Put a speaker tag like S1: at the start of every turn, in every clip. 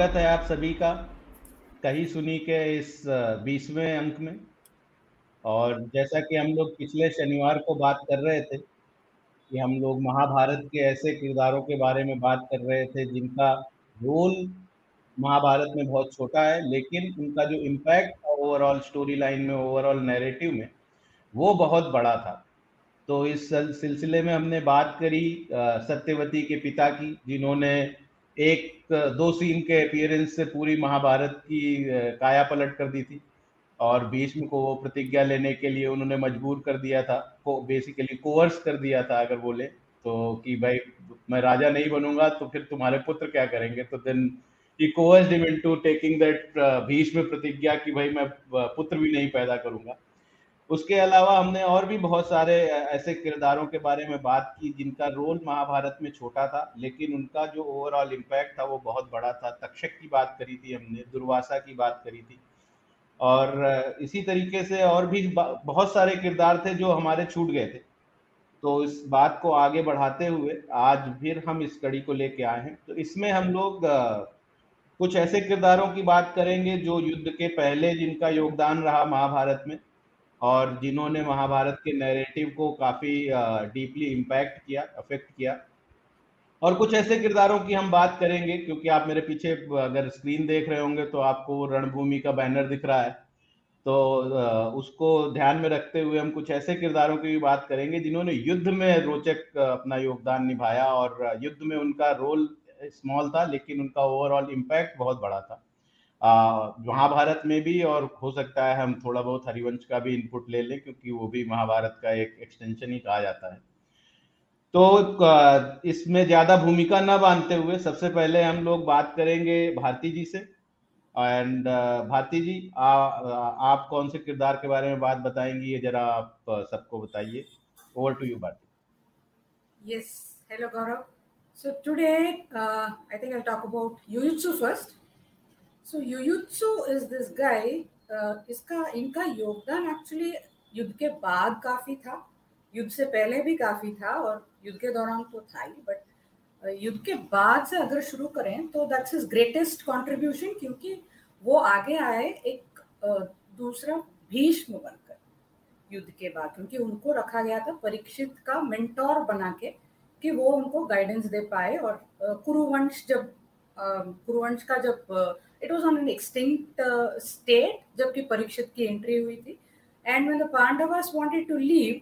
S1: स्वागत है आप सभी का कही सुनी के इस बीसवें अंक में। और जैसा कि हम लोग पिछले शनिवार को बात कर रहे थे कि हम लोग महाभारत के ऐसे किरदारों के बारे में बात कर रहे थे जिनका रोल महाभारत में बहुत छोटा है, लेकिन उनका जो इम्पैक्ट ओवरऑल स्टोरी लाइन में ओवरऑल नैरेटिव में, वो बहुत बड़ा था। तो इस सिलसिले में हमने बात करी सत्यवती के पिता की, जिन्होंने एक, दो सीन के अपियरेंस से पूरी महाभारत की काया पलट कर दी थी। और भीष्म को वो प्रतिज्ञा लेने के लिए उन्होंने मजबूर कर दिया था। को बेसिकली कोवर्स कर दिया था, अगर बोले तो कि भाई, मैं राजा नहीं बनूँगा तो फिर तुम्हारे पुत्र क्या करेंगे? तो then he coerces him into taking that Bhishma Pratigya कि भाई, मैं पुत्र भी नहीं पैदा करूँगा। उसके अलावा हमने और भी बहुत सारे ऐसे किरदारों के बारे में बात की जिनका रोल महाभारत में छोटा था, लेकिन उनका जो ओवरऑल इम्पैक्ट था वो बहुत बड़ा था। तक्षक की बात करी थी हमने, दुर्वासा की बात करी थी। और इसी तरीके से और भी बहुत सारे किरदार थे जो हमारे छूट गए थे। तो इस बात को आगे बढ़ाते हुए आज फिर हम इस कड़ी को लेके आए हैं। तो इसमें हम लोग कुछ ऐसे किरदारों की बात करेंगे जो युद्ध के पहले जिनका योगदान रहा महाभारत में। और जिन्होंने महाभारत के नैरेटिव को काफ़ी डीपली इम्पैक्ट किया अफेक्ट किया। और कुछ ऐसे किरदारों की हम बात करेंगे, क्योंकि आप मेरे पीछे, अगर स्क्रीन देख रहे होंगे तो आपको रणभूमि का बैनर दिख रहा है। तो उसको ध्यान में रखते हुए हम कुछ ऐसे किरदारों की भी बात करेंगे, जिन्होंने युद्ध में रोचक अपना योगदान निभाया और युद्ध में उनका रोल स्मॉल था, लेकिन उनका ओवरऑल इम्पैक्ट बहुत बड़ा था। महाभारत में भी और हो सकता है हम थोड़ा बहुत हरिवंश का भी इनपुट ले लें क्योंकि वो भी महाभारत का एक एक्सटेंशन ही कहा जाता है। तो इसमें ज़्यादा भूमिका न बांधते हुए सबसे पहले हम लोग बात करेंगे भारती जी से। एंड भारती जी आ, आप कौन से किरदार के बारे में बात बताएँगी ये जरा आप सबको बताइए। Over to you Bharti.
S2: Yes hello Gaurav so today I think I talk about Yuyutsu first so Yuyutsu is this guy इसका इनका योगदान एक्चुअली युद्ध के बाद काफ़ी था। युद्ध से पहले भी काफ़ी था और युद्ध के दौरान तो था ही बट युद्ध के बाद से अगर शुरू करें तो दैट्स हिज ग्रेटेस्ट कंट्रीब्यूशन क्योंकि वो आगे आए एक दूसरा भीष्म बनकर युद्ध के बाद, क्योंकि उनको रखा गया था परीक्षित का मेंटोर बना के कि वो उनको गाइडेंस दे पाए और कुरुवंश जब कुरुवंश का जब it was on an extinct state जबकि परीक्षित की एंट्री हुई थी। And when the Pandavas wanted to leave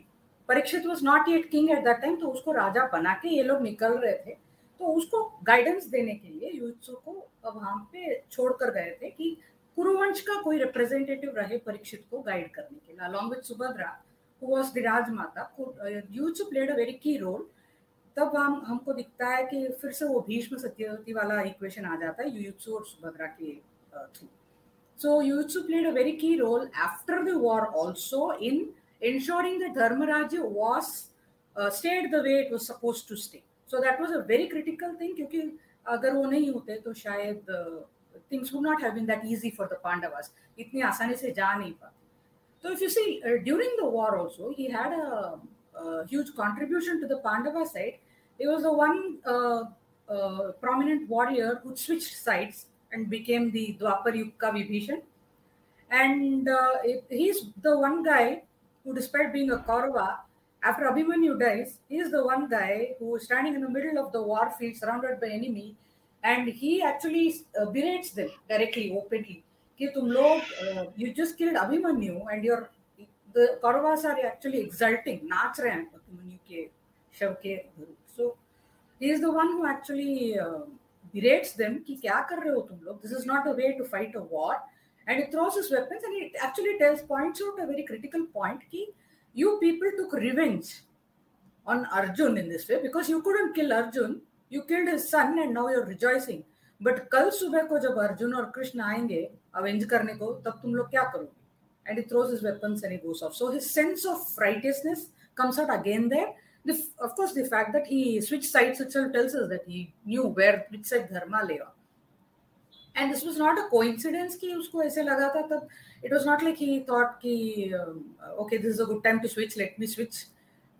S2: Parikshit was not yet king at that time तो उसको राजा बना के ये लोग निकल रहे थे। तो उसको गाइडेंस देने के लिए युत्सु को वहाँ पे छोड़ कर गए थे कि कुरुवंश का कोई रिप्रेजेंटेटिव रहे परीक्षित को गाइड करने के लिए along with Subhadra who was the Rajmata Yuyutsu played a very key role तब हम, हमको दिखता है कि फिर से वो भीष्म सत्यवती वाला इक्वेशन आ जाता है युयुत्सु और सुभद्रा के through so Yuyutsu played a very key role after the war also in ensuring the Dharmaraj was stayed the way it was supposed to stay so that was a very critical thing क्योंकि अगर वो नहीं होते तो शायद things would not have been that easy for the Pandavas इतनी आसानी से जा नहीं पाते। तो if you see during the war also he had a huge contribution to the Pandava side Pandava side. He was the one uh, uh, prominent warrior who switched sides and became the Dwapar Yukka Vibhishan. And uh, it, he's the one guy who, despite being a Kaurava, after Abhimanyu dies, he is the one guy who is standing in the middle of the war field surrounded by enemy and he actually uh, berates them directly, openly. कि तुम लोग uh, you just killed Abhimanyu and your the Kauravas are actually exulting, नाच रहे हैं Abhimanyu के शव के So he is the one who actually uh, berates them कि क्या कर रहे हो तुम लोग? This is not a way to fight a war and he throws his weapons and he actually tells points out a very critical point ki you people took revenge on arjun in this way because you couldn't kill arjun you killed his son and now you're rejoicing but kal subah ko jab arjun और कृष्ण आएंगे avenge करने को तब तुम लोग क्या करोगे and he throws his weapons and he goes off so his sense of righteousness comes out again there The, of course the fact that he switched sides itself tells us that he knew where which side dharma lay on. And this was not a coincidence कि उसको ऐसे लगा था तब। It was not like he thought कि okay this is a good time to switch let me switch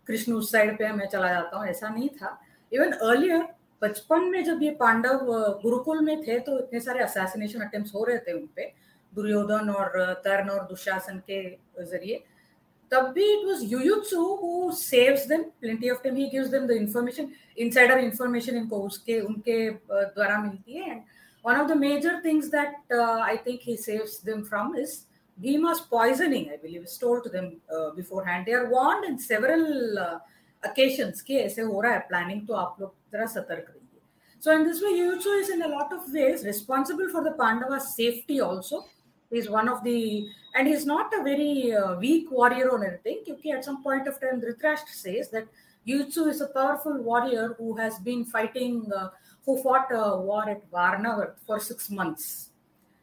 S2: Krishna उस side पे मैं चला जाता हूँ ऐसा नहीं था। इवन अर्लियर बचपन में जब ये पांडव गुरुकुल में थे तो इतने सारे असैसिनेशन अटेम्प्ट हो रहे थे उनपे दुर्योधन और तर्ण और दुशासन के ज़रिए। तब भी it was Yuyutsu who saves them plenty of time he gives them the information insider information इनको उसके उनके द्वारा मिलती है and one of the major things that uh, I think he saves them from is Bhima's poisoning I believe is told to them uh, beforehand they are warned in several uh, occasions कि ऐसे हो रहा है planning तो आप लोग जरा सतर्क रहिए so in this way Yuyutsu is in a lot of ways responsible for the Pandavas safety also He's one of the, and he's not a very uh, weak warrior or anything. Okay, at some point of time, Dhritarashtra says that Yutsu is a powerful warrior who has been fighting, uh, who fought a war at Varnavat for six months.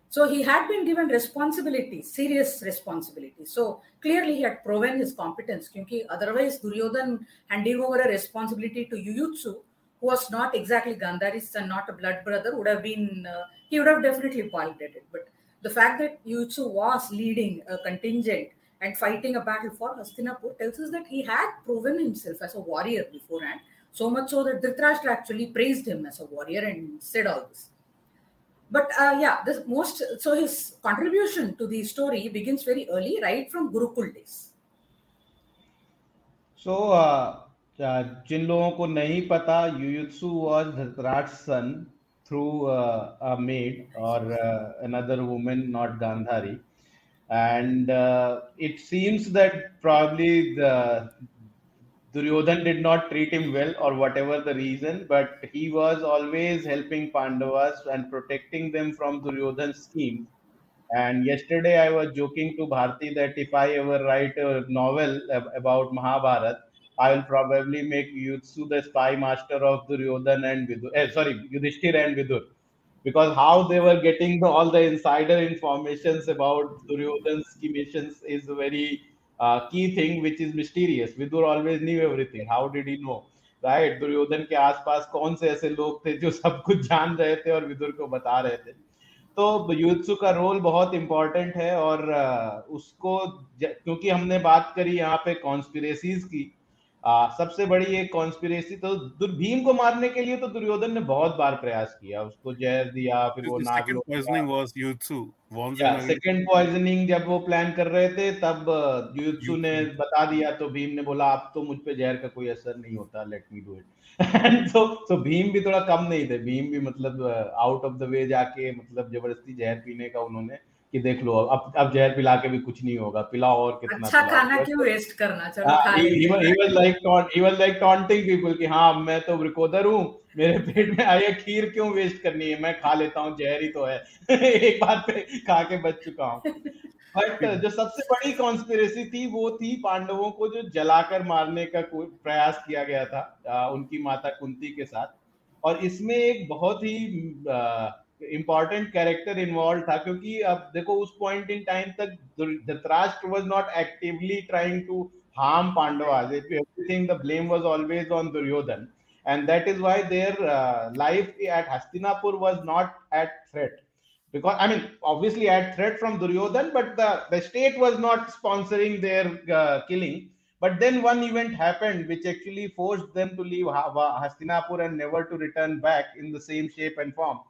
S2: So he had been given responsibility, serious responsibility. So clearly he had proven his competence. Because otherwise, Duryodhan handing over a responsibility to Yuyutsu, who was not exactly Gandhari's son, not a blood brother, would have been, uh, he would have definitely violated it. But the fact that Yuyutsu was leading a contingent and fighting a battle for Hastinapur tells us that he had proven himself as a warrior beforehand. So much so that Dhritarashtra actually praised him as a warrior and said all this. But uh, yeah, this most so his contribution to the story begins very early, right from Gurukul days.
S1: So uh, जिन लोगों को नहीं पता Yuyutsu was Dhritarashtra son through uh, a maid or uh, another woman, not Gandhari. And uh, it seems that probably the Duryodhan did not treat him well or whatever the reason, but he was always helping Pandavas and protecting them from Duryodhan's scheme. And yesterday I was joking to Bharti that if I ever write a novel about Mahabharata, I will probably make Yutsu the spy master of Duryodhan and Vidur. Eh, sorry, Yudhishthir and Vidur. Because how they were getting the, all the insider informations about Duryodhan's schemations is a very uh, key thing which is mysterious. Vidur always knew everything. How did he know? Right Duryodhan के आसपास कौन से ऐसे लोग थे जो सब कुछ जान रहे थे और विदुर को बता रहे थे तो युत्सु का रोल बहुत इंपॉर्टेंट है और उसको क्योंकि हमने बात करी यहाँ पे कॉन्स्पिरेसीज की आ, सबसे बड़ी एक कॉन्स्पिरेसी तो भीम को मारने के लिए तो दुर्योधन ने बहुत बार प्रयास किया। उसको जहर दिया फिर वो सेकंड पॉइजनिंग जब वो प्लान कर रहे थे तब युत्सु ने बता दिया तो भीम ने बोला अब तो मुझ पे जहर का कोई असर नहीं होता लेट मी डू इट तो तो भीम भी थोड़ा कम नहीं थे। भीम भी मतलब आउट ऑफ़ द वे जाके मतलब ज़बरदस्ती जहर पीने का उन्होंने कि देख लो अब अब जहर पिला के भी कुछ नहीं होगा पिलाओ और कितना
S2: अच्छा खाना क्यों वेस्ट करना? चलो he
S1: was like taunt he. Was like taunting people कि हाँ मैं तो रिकॉर्डर हूँ मेरे पेट में आई खीर क्यों वेस्ट करनी है? मैं खा लेता हूँ जहर ही तो है। एक बार पे खा के बच चुका हूँ। बट जो सबसे बड़ी कॉन्स्पिरेसी थी वो थी पांडवों को जो जलाकर मारने का प्रयास किया गया था उनकी माता कुंती के साथ। और इसमें एक बहुत ही इंपॉर्टेंट कैरेक्टर इन्वॉल्व था क्योंकि अब देखो उस पॉइंट इन टाइम तक Dhritarashtra was not actively trying to harm pandavas if everything the blame was always on duryodhan and that is why their uh, life at hastinapur was not at threat because i mean obviously at threat from duryodhan but the, the state was not sponsoring their uh, killing but then one event happened which actually forced them to leave hastinapur and never to return back in the same shape and form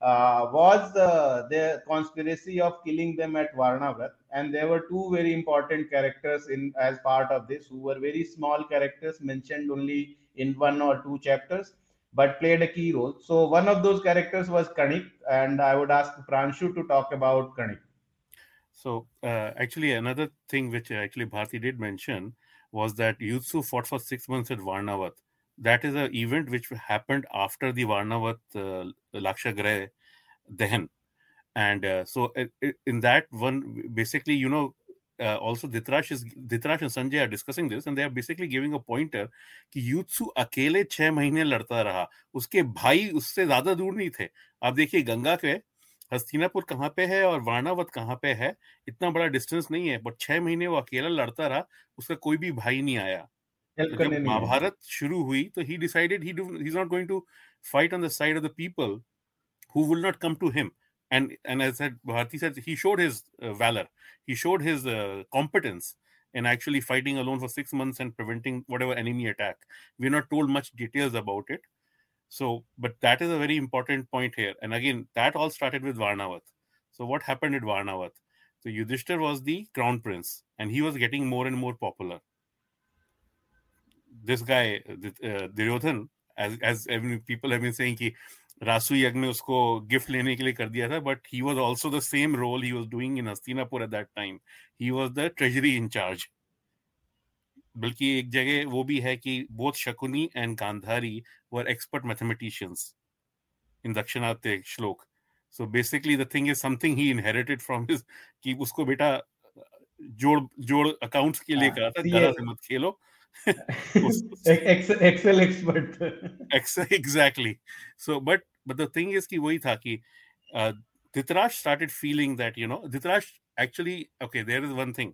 S1: uh, was uh, the conspiracy of killing them at Varnavrat. And there were two very important characters in as part of this who were very small characters mentioned only in one or two chapters, but played a key role. So one of those characters was Karnik, and I would ask Pranshu to talk about Karnik.
S3: So uh, actually, another thing which actually Bharti did mention was that Yutsu fought for six months at Varnavat that is an event which happened after the Varnavat uh, Lakshagraha Dahan. And uh, so in that one, basically, you know, uh, also Dhritarashtra is Dhritarashtra and Sanjay are discussing this, and they are basically giving a pointer कि युत्सु अकेले छह महीने लड़ता रहा उसके भाई उससे ज़्यादा दूर नहीं थे आप देखिए गंगा के हस्तिनापुर कहाँ पे है और वाणावत कहाँ पे है इतना बड़ा डिस्टेंस नहीं है बट छह महीने वो अकेला लड़ता रहा उसका कोई भी भाई नहीं आया तो जब महाभारत शुरू हुई तो he decided he he is not going to fight on the side of the people who will not come to him and and as said bharti said he showed his uh, valor he showed his uh, competence in actually fighting alone for six months and preventing whatever enemy attack we're not told much details about it So, but that is a very important point here. And again, that all started with Varnavat. So, what happened at Varnavat? So, Yudhishthir was the crown prince and he was getting more and more popular. This guy, uh, Duryodhan, as, as people have been saying, कि रासु यज्ञ में उसको gift लेने के लिए कर दिया था but he was also the same role he was doing in Hastinapur at that time he was the treasury in charge बल्कि एक जगह वो भी है कि both Shakuni and Gandhari were expert mathematicians in Dakshinatya shloka. So basically the thing is something he inherited from his कि उसको बेटा जोड़ जोड़ अकाउंट्स के लिए हाँ, कहा था गला से मत खेलो।
S1: Excel expert
S3: exactly so but but the thing is कि वही था कि Dhritarashtra started feeling that you know Dhritarashtra actually okay there is one thing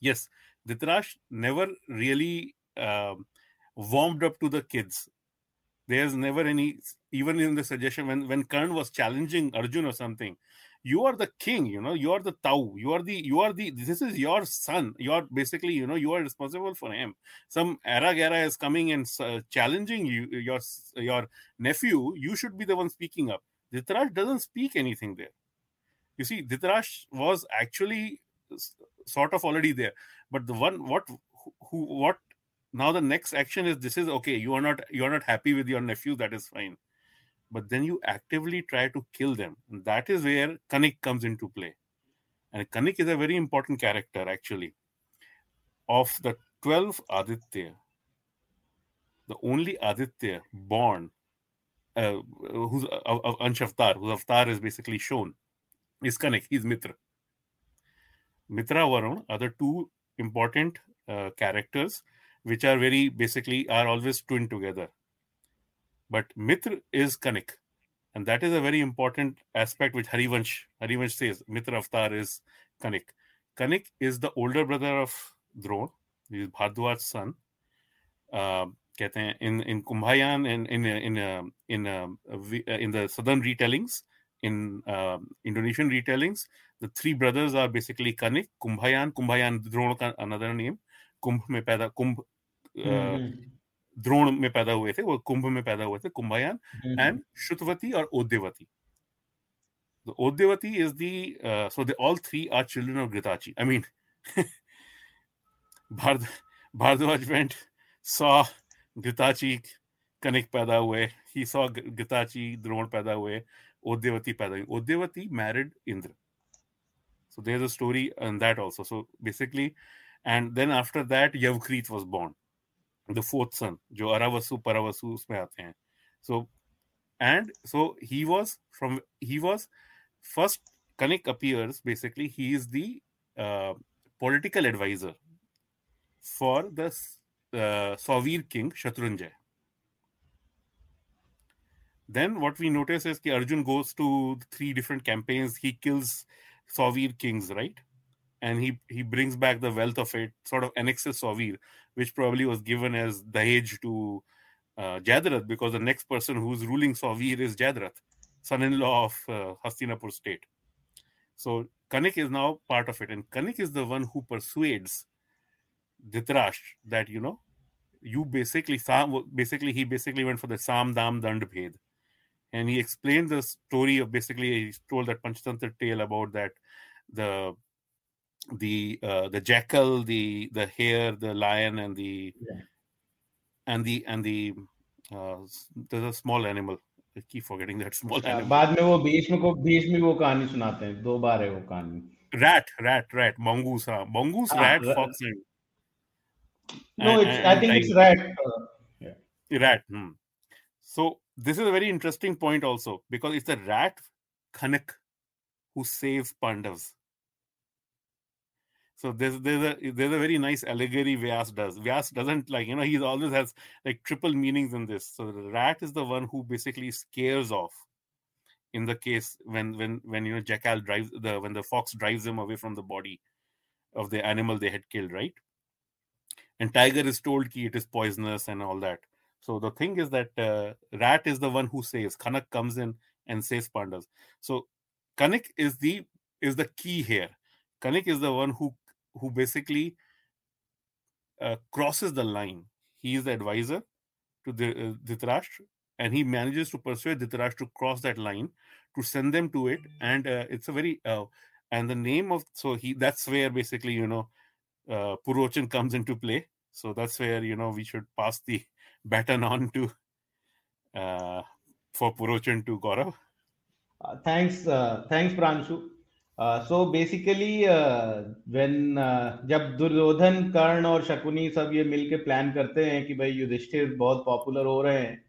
S3: yes Dhritarashtra never really uh, warmed up to the kids there's never any even in the suggestion when when Karn was challenging Arjun or something you are the king you know you are the tau you are the you are the this is your son you are basically you know you are responsible for him. Some era gara is coming and uh, challenging you your your nephew you should be the one speaking up. Dhritarashtra doesn't speak anything there. You see Dhritarashtra was actually sort of already there. But the one what who what now the next action is this is okay you are not you are not happy with your nephew that is fine but then you actively try to kill them. And that is where Kanik comes into play. And Kanik is a very important character, actually. Of the 12 Aditya, the only Aditya born, uh, who's uh, of Ansh Avatar, whose Avatar is basically shown, is Kanik. He's Mitra. Mitra Varun are the two important uh, characters which are very basically are always twinned together but Mitra is Kanik. And that is a very important aspect which Harivansh, Harivansh says. Mitra Avatar is Kanik. Kanik is the older brother of Drona. He is Bhardwaj's son. Uh, कहते हैं in in Kumbhayan and in in uh, in uh, in the southern retellings in uh, Indonesian retellings the three brothers are basically Kanik Kumbhayan Kumbhayan Drona का another name कुंभ में पैदा कुंभ द्रोण में पैदा हुए थे वो कुंभ में पैदा हुए थे कुंभायन एंड हम्म, हम्म। श्रुतवती और Odyavati Odyavati is the so they all three are children of Ghritachi I mean Bharad Bharadwaj went saw Ghritachi Kanik पैदा हुए ही सॉ गृताची द्रोण पैदा हुए ओद्यवती पैदा हुई। Odyavati married Indra so there a story that also so basically and then after that Yavakrit was born the fourth son जो अरावसु परावसु उसमें आते हैं। So and so he was from he was first connect appears basically he is the political adviser for the Sauvira king Shatrunjay then what we notice is कि Arjun goes to three different campaigns he kills Sauvira kings right and he he brings back the wealth of it, sort of annexes Sauvir, which probably was given as Dahej to uh, Jayadrath, because the next person who's ruling Sauvir is Jayadrath, son-in-law of uh, Hastinapur state. So Kanik is now part of it, and Kanik is the one who persuades Dhritarashtra that you know you basically basically he basically went for the Sam Dam Dand Bhed. And he explained the story of basically he told that Panchatantra tale about that the the uh, the jackal, the the hare, the lion, and the yeah. and the and the uh, there's a small animal. I keep forgetting that small animal.
S1: बाद में वो बीच में को बीच में वो कहानी सुनाते हैं दो बार है वो कहानी
S3: rat rat rat mongoose हाँ mongoose ah, rat fox and
S1: no it's and, I think it's rat uh,
S3: yeah. rat hmm. so this is a very interesting point also because it's the rat Kanak who saves Pandavas so there's there's a there's a very nice allegory Vyas does. Vyas doesn't like you know he always has like triple meanings in this. So the rat is the one who basically scares off. In the case when when when you know jackal drives the when the fox drives him away from the body of the animal they had killed, right? And tiger is told that it is poisonous and all that. So the thing is that uh, rat is the one who saves. Kanak comes in and saves pandas. So Kanak is the is the key here. Kanik is the one who who basically uh, crosses the line. He is the advisor to the uh, Dhritarashtra, and he manages to persuade Dhritarashtra to cross that line to send them to it and uh, it's a very uh, and the name of so he that's where basically you know uh, Purochan comes into play so that's where you know we should pass the baton on to uh, for Purochan to Gaurav.
S1: Uh, thanks, uh, thanks, Pranshu. Uh, basically uh, जब दुर्योधन कर्ण और शकुनी सब ये मिलके plan करते हैं कि भाई युधिष्ठिर बहुत पॉपुलर हो रहे हैं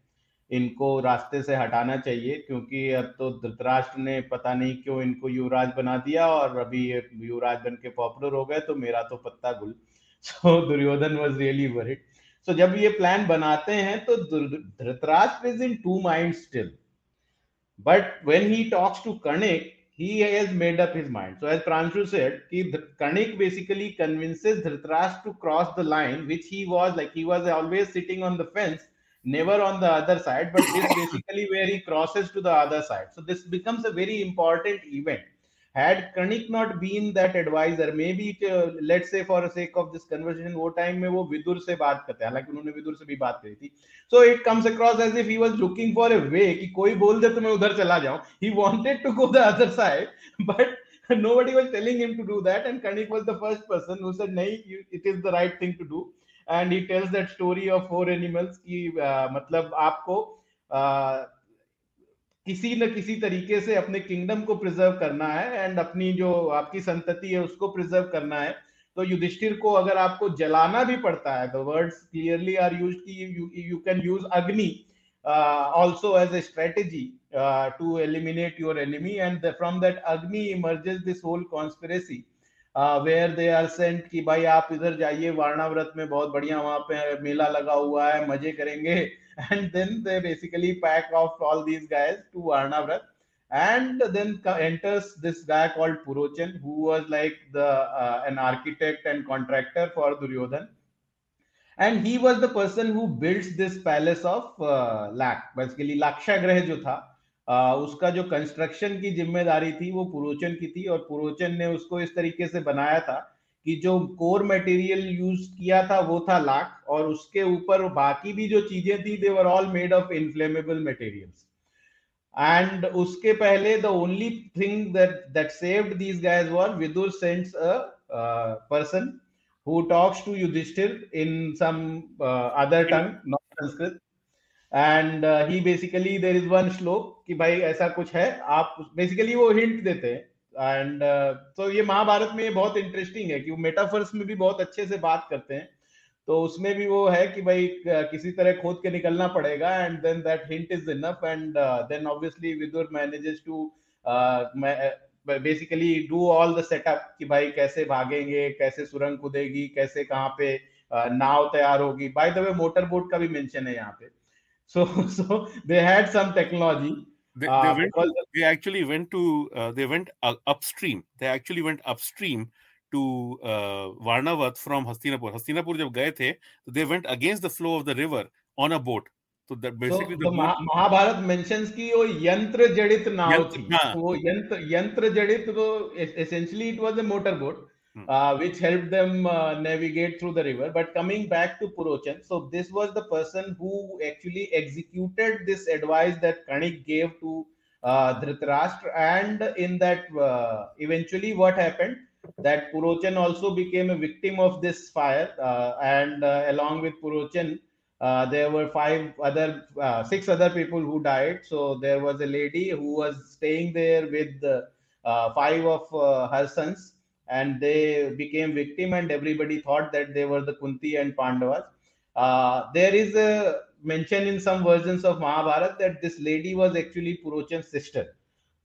S1: इनको रास्ते से हटाना चाहिए क्योंकि अब तो धृतराष्ट्र ने पता नहीं क्यों इनको युवराज बना दिया और अभी ये युवराज बन के पॉपुलर हो गए तो मेरा तो पत्ता गुल। So Duryodhan was really worried so जब ये प्लान बनाते हैं तो Dhritarashtra is in two mind still but when he talks to Kanik he has made up his mind. So as Pranshu said, Karnik basically convinces Dhritarashtra to cross the line, which he was like he was always sitting on the fence never on the other side, but this basically where he crosses to the other side. So this becomes a very important event Had Karnik not been that advisor, maybe uh, let's say for the sake of this conversation, वो time में वो विदुर से बात करते हैं हालांकि उन्होंने विदुर से भी बात करी थी so it comes across as if he was looking for a way कि कोई बोल दे तो मैं उधर चला जाऊं he wanted to go the other side but nobody was telling him to do that and Karnik was the first person who said नहीं it is the right thing to do and he tells that story of four animals की uh, मतलब आपको uh, किसी न किसी तरीके से अपने किंगडम को प्रिजर्व करना है एंड अपनी जो आपकी संतति है उसको प्रिजर्व करना है। तो युधिष्ठिर को अगर आपको जलाना भी पड़ता है the words clearly are used कि you can use Agni also as a strategy to eliminate eliminate your end from that agni emerges this whole conspiracy where they are sent कि भाई आप इधर जाइए वारणाव्रत में बहुत बढ़िया वहाँ पे मेला लगा हुआ है, मज़े करेंगे। And then they basically pack off all these guys to Varanavrat and then enters this guy called Purochan, who was like the uh, an architect and contractor for Duryodhan, and he was the person who built this palace of uh, Lak. Basically, Lakshagrah जो था आ, उसका जो construction की ज़िम्मेदारी थी वो पुरोचन की थी और पुरोचन ने उसको इस तरीके से बनाया था कि जो कोर मटेरियल यूज़ किया था वो था लाख, और उसके ऊपर बाकी भी जो चीज़ें थी they were all made of inflammable materials and उसके पहले the only thing that that saved these guys were Vidur sends a person who talks to Yudhishthir in some other tongue not Sanskrit and he basically there is one shloka कि भाई ऐसा कुछ है, आप basically वो hint देते हैं। And तो uh, ये महाभारत में ये बहुत इंटरेस्टिंग है कि वो मेटाफर्स में भी बहुत अच्छे से बात करते हैं। तो उसमें भी वो है कि भाई किसी तरह खोद के निकलना पड़ेगा and then that hint is enough and then obviously Vidur manages to basically do all the setup कि भाई कैसे भागेंगे कैसे सुरंग कूदेगी कैसे कहाँ पे uh, नाव तैयार होगी। By the way motor boat का भी मेंशन है यहाँ पे। So so they had some technology
S3: they, they, uh, went, because... they actually went to uh, they went uh, upstream they actually went upstream to uh, Varnavat from Hastinapur. Hastinapur जब गए थे तो they went against the flow of the river on a boat.
S1: So that basically so, the Mahabharat mentions कि वो यंत्र जड़ित नाव थी. वो यंत्र यंत्र जड़ित वो essentially it was a motor boat. Hmm. uh, which helped them uh, navigate through the river. But coming back to Purochan, so this was the person who actually executed this advice that Kanik gave to uh, Dhritarashtra. And in that, uh, eventually, what happened? That Purochan also became a victim of this fire, uh, and uh, along with Purochan, uh, there were five other, six other people who died. So there was a lady who was staying there with five of her sons and they became victim and everybody thought that they were the kunti and pandavas. Uh, there is a mention in some versions of mahabharat that this lady was actually purochan's sister.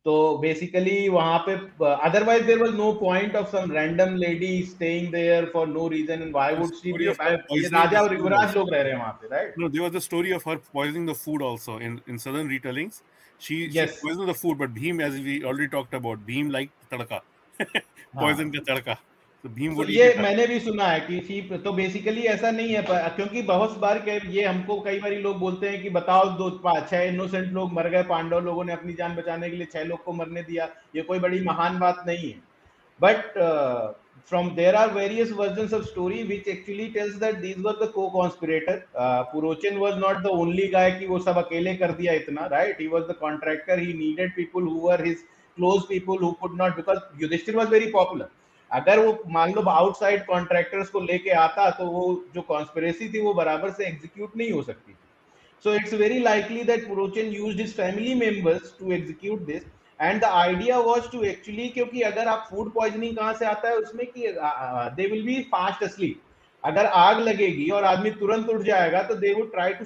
S1: So basically wahan pe uh, otherwise there was no point of some random lady staying there for no reason and why would she be raja or yuvraj log reh rahe wahan pe right?
S3: No there was the story of her poisoning the food also in in southern retellings. She, yes. she poisoned the food but bhim as we already talked about bhim liked tadka poison हाँ। का तड़का
S1: तो भीम तो ये मैंने भी सुना है कि शीप तो बेसिकली ऐसा नहीं है क्योंकि बहुत बार ये हमको कई बार लोग बोलते हैं कि बताओ दो छह इनोसेंट लोग मर गए पांडव लोगों ने अपनी जान बचाने के लिए छह लोग को मरने दिया ये कोई बड़ी महान बात नहीं है but from there are various versions of story which actually tells that these were the co-conspirator. Uh, Purochin was not the only guy कि वो सब अकेले कर दिया इतना, right? He was the contractor. He needed people who were his close people who could not, because Yudhishthir was very popular. अगर वो मान लो आउटसाइड कॉन्ट्रैक्टर्स को लेके आता तो वो जो कॉन्स्पिरेसी थी, वो बराबर से एग्जीक्यूट नहीं हो सकती थी। So it's very likely that Purochin used his family members to execute this. And the idea was to actually क्योंकि अगर आप फ़ूड पॉइजनिंग कहाँ से आता है, उसमें कि they will be fast asleep अगर आग लगेगी और आदमी तुरंत उठ जाएगा तो they would try to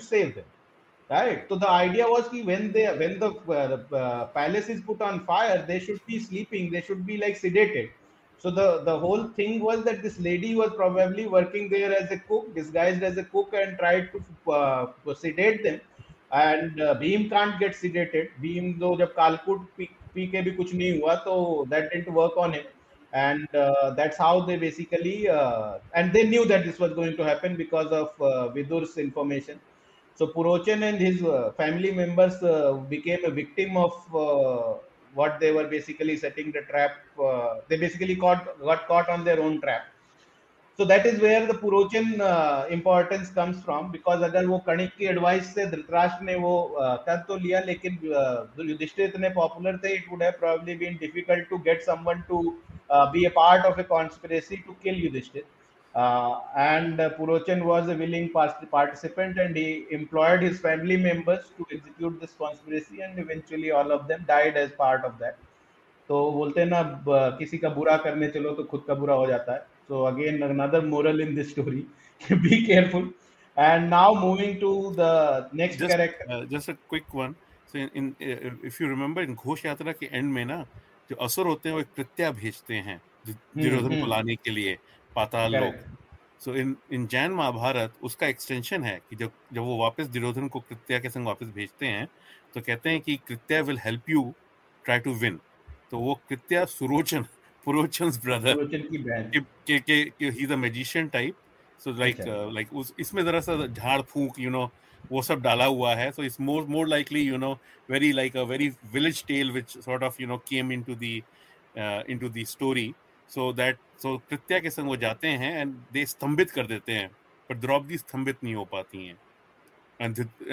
S1: right so the idea was ki when they when the, uh, uh, palace is put on fire they should be sleeping. They should be like sedated. So the the whole thing was that this lady was probably working there as a cook disguised as a cook and tried to uh, sedate them. And uh, can't get sedated. Bhim though जब कालकूट P के भी कुछ नहीं हुआ that didn't work on him. And uh, that's how they basically uh, and they knew that this was going to happen because of uh, Vidur's information. So Purochin and his uh, family members uh, became a victim of uh, what they were basically setting the trap. Uh, they basically caught got caught on their own trap. So that is where the Purochin uh, importance comes from because अगर वो कणिक की advice से धृतराष्ट्र ने वो uh, कर तो लिया लेकिन uh, युधिष्ठिर इतने पॉपुलर थे it would have probably been difficult to get someone to uh, be a part of a conspiracy to kill Yudhishthir. Uh, and uh, Purochin was a willing participant and he employed his family members to execute this conspiracy and eventually all of them died as part of that. तो बोलते हैं ना किसी का बुरा करने चलो तो खुद का बुरा हो जाता है So again, another moral in this story: be careful. And now moving to the next
S3: just,
S1: character.
S3: Uh, just a quick one. So in, in uh, if you remember in Ghosh Yatra के एंड में ना जो असुर होते हैं वो एक प्रत्या भेजते हैं दुर्योधन को लाने के लिए पाताल लोक। सो इन इन जैन महाभारत उसका एक्सटेंशन है कि जब जब वो वापस दुर्योधन को कृत्या के संग वापस भेजते हैं तो कहते हैं कि Kritya will help you try to win तो वो कृत्या सुरोचन पुरोचन ब्रदर के के के he is a magician type so like like उस इसमें जरा सा झाड़ फूंक यू नो वो सब डाला हुआ है। So it's more more likely you know very like a very village tale which sort of you know came into the into the story so that that so Kritya के संग वो जाते हैं and they स्तंभित कर देते हैं पर द्रौपदी स्तंभित नहीं हो पाती हैं।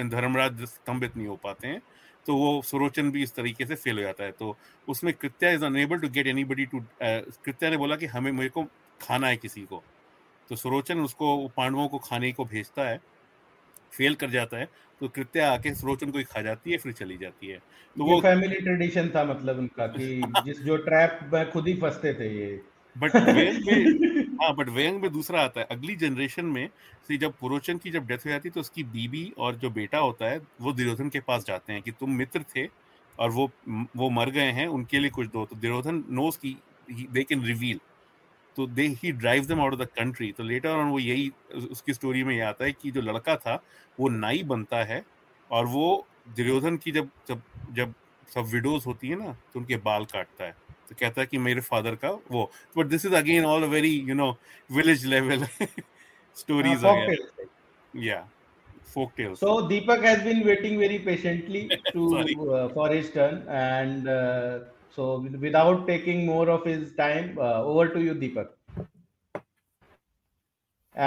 S3: धर्मराज स्तंभित नहीं हो पाते हैं। तो वो सुरोचन भी इस तरीके से फेल हो जाता है। तो उसमें Kritya is enable to get anybody to Kritya ने बोला कि हमें मेरे को खाना है किसी को। तो सुरोचन उसको पांडवों को खाने को भेजता है फेल कर जाता है। तो कृत्या आके सुरोचन को ही खा जाती है फिर चली जाती है। तो
S1: वो फैमिली ट्रेडिशन था मतलब उनका कि जिस जो ट्रैप में खुद ही फंसते थे ये।
S3: बट वेंग में हाँ बट वेंग में दूसरा आता है। अगली जनरेशन में से जब पुरोचन की जब डेथ हो जाती है तो उसकी बीबी और जो बेटा होता है वो दुर्योधन के पास जाते हैं कि तुम मित्र थे और वो वो मर गए हैं उनके लिए कुछ दो। तो दुर्योधन नोस की दे कैन रिवील तो they he drive them out of the country तो लेटर ऑन वो यही उसकी स्टोरी में ये आता है कि जो लड़का था वो नाई बनता है और वो दुर्योधन की जब जब जब सब विडोज होती है ना तो उनके बाल काटता है। तो कहता है कि मेरे फादर का वो but this is again all very you know village level stories या folk tales
S1: so deepak has been waiting very patiently to uh, for his turn and uh, so without taking more of his time uh, over to you deepak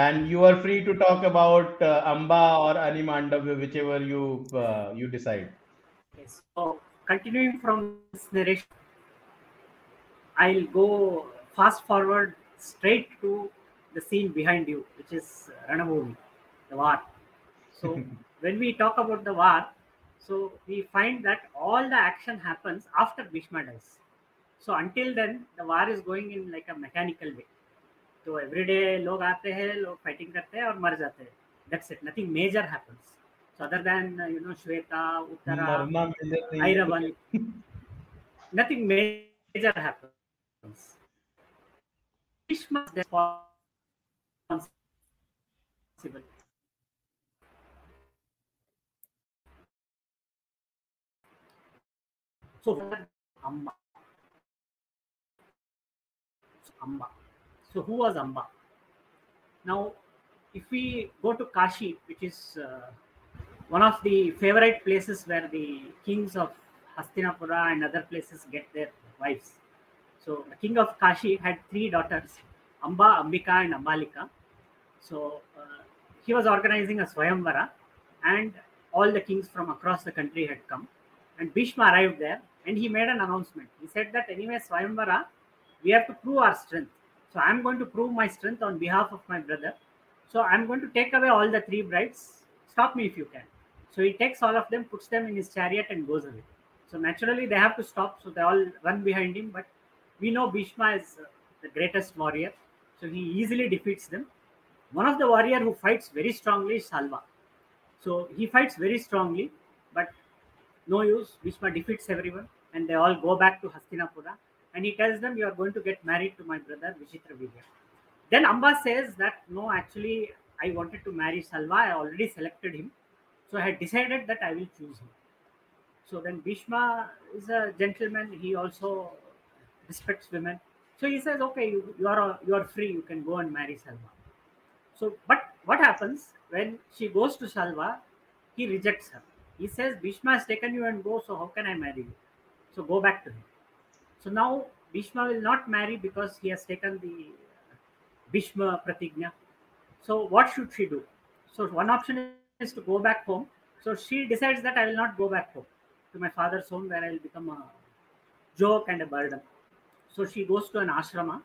S1: and you are free to talk about uh, amba or animandavya whichever you uh, you decide
S4: yes so continuing from this narration I'll go fast forward straight to the scene behind you, which is Ranbhoomi, the war. So when we talk about the war, so we find that all the action happens after Bhishma dies. So until then, the war is going in like a mechanical way. So every day, log aate hai, log fighting karte hai aur mar jate hai. That's it. Nothing major happens. So other than uh, you know Shweta, Uttara, Airavan, nothing major happens. Bhishma is responsible. So Amba. So. So who was Amba? Now, if we go to Kashi, which is uh, one of the favorite places where the kings of Hastinapura and other places get their wives. So the king of Kashi had three daughters, Amba, Ambika, and Ambalika. So uh, he was organizing a Swayamvara, and all the kings from across the country had come. And Bhishma arrived there, and he made an announcement. He said that anyway, Swayamvara, we have to prove our strength. So I'm going to prove my strength on behalf of my brother. So I'm going to take away all the three brides. Stop me if you can. So he takes all of them, puts them in his chariot, and goes away. So naturally, they have to stop. So they all run behind him. But we know Bhishma is uh, the greatest warrior. So he easily defeats them. One of the warrior who fights very strongly is Salva. So he fights very strongly, but no use. Bhishma defeats everyone, and they all go back to Hastinapura. And he tells them, "You are going to get married to my brother Vichitravirya." Then Amba says that no, actually, I wanted to marry Salva. I already selected him, so I had decided that I will choose him. So then Bhishma is a gentleman. He also respects women. So he says, "Okay, you, you are you are free. You can go and marry Salva." So, but what happens when she goes to Salva? He rejects her. He says, "Bhishma has taken you and go. So how can I marry you? So go back to him." So now Bhishma will not marry because he has taken the Bhishma Pratigna. So what should she do? So one option is to go back home. So she decides that I will not go back home to my father's home where I will become a joke and a burden. So she goes to an ashrama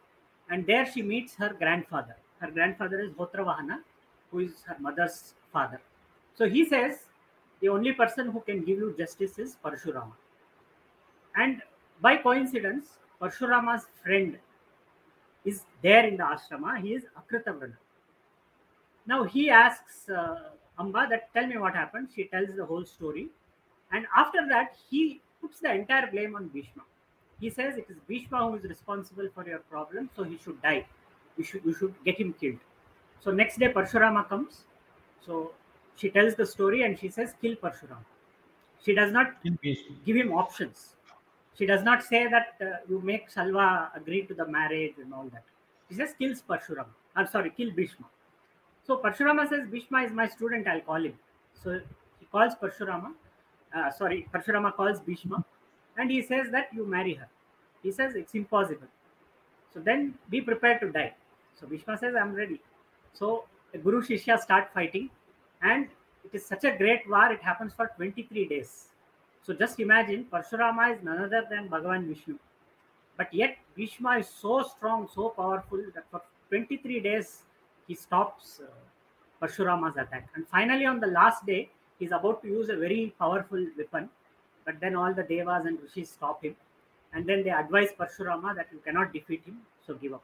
S4: and there she meets her grandfather. Her grandfather is Hotravahana, who is her mother's father. So he says the only person who can give you justice is Parshurama. And by coincidence, Parshurama's friend is there in the ashrama. He is Akritavrana. Now he asks uh, Amba that tell me what happened. She tells the whole story, and after that he puts the entire blame on Bhishma. He says it is Bhishma who is responsible for your problem, so he should die. You should you should get him killed. So next day Parshurama comes. So she tells the story and she says kill Parshurama. She does not give him options. She does not say that uh, you make Salva agree to the marriage and all that. She says kills Parshurama. I'm sorry, kill Bhishma. So Parshurama says Bhishma is my student. I'll call him. So he calls Parshurama. Uh, sorry, Parshurama calls Bhishma, and he says that you marry her. He says it's impossible. So then be prepared to die. So Bhishma says I'm ready. So Guru Shishya start fighting, and it is such a great war. It happens for 23 days. So just imagine Parshurama is none other than Bhagavan Vishnu. But yet Bhishma is so strong, so powerful that for 23 days he stops uh, Parshurama's attack. And finally, on the last day, he's about to use a very powerful weapon. But then all the devas and rishis stop him. And then they advise Parshurama that you cannot defeat him, so give up.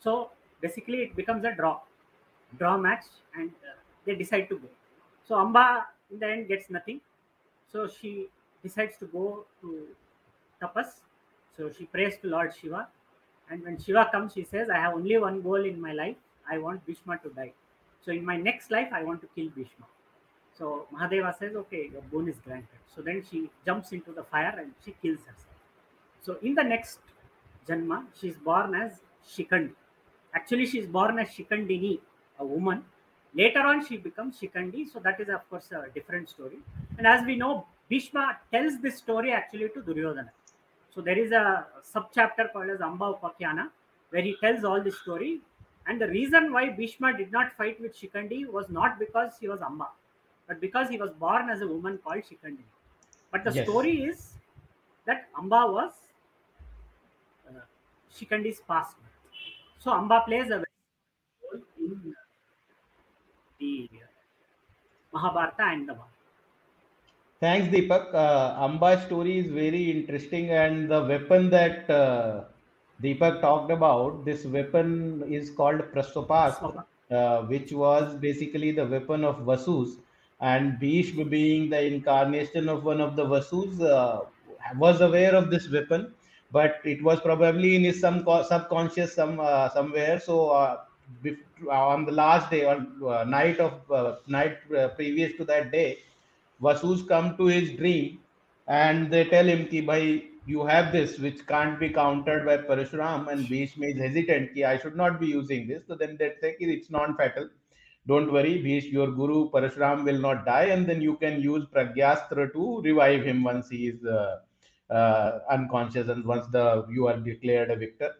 S4: So basically, it becomes a draw, draw match, and uh, they decide to go. So Amba in the end gets nothing. So she decides to go to tapas. So she prays to Lord Shiva. And when Shiva comes, she says, I have only one goal in my life. I want Bhishma to die. So in my next life, I want to kill Bhishma. So Mahadeva says, okay, your boon is granted. So then she jumps into the fire and she kills herself. So in the next Janma, she is born as Shikandi. Actually, she is born as Shikandini, a woman. Later on, she becomes Shikandi. So that is, of course, a different story. And as we know, Bhishma tells this story actually to Duryodhana. So there is a sub-chapter called as Amba Upakyana where he tells all this story. And the reason why Bhishma did not fight with Shikandi was not because he was Amba, but because he was born as a woman called Shikandi. But the yes. story is that Amba was uh, Shikandi's past. So Amba plays a role in the Mahabharata and the.
S1: Thanks, Deepak. Uh, Amba's story is very interesting, and the weapon that uh, Deepak talked about, this weapon is called Prasvapastra, uh, which was basically the weapon of Vasus. And Bhishma, being the incarnation of one of the Vasus, uh, was aware of this weapon, but it was probably in his some subconscious some uh, somewhere. So uh, on the last day or uh, night of uh, night previous to that day Vasus come to his dream and they tell him ki bhai you have this which can't be countered by Parashuram and Bhishma is hesitant ki I should not be using this. So then they say it's non-fatal. Don't worry, Bhishma, your guru Parashuram will not die and then you can use Pragyastra to revive him once he is uh, uh, unconscious and once the you are declared a victor.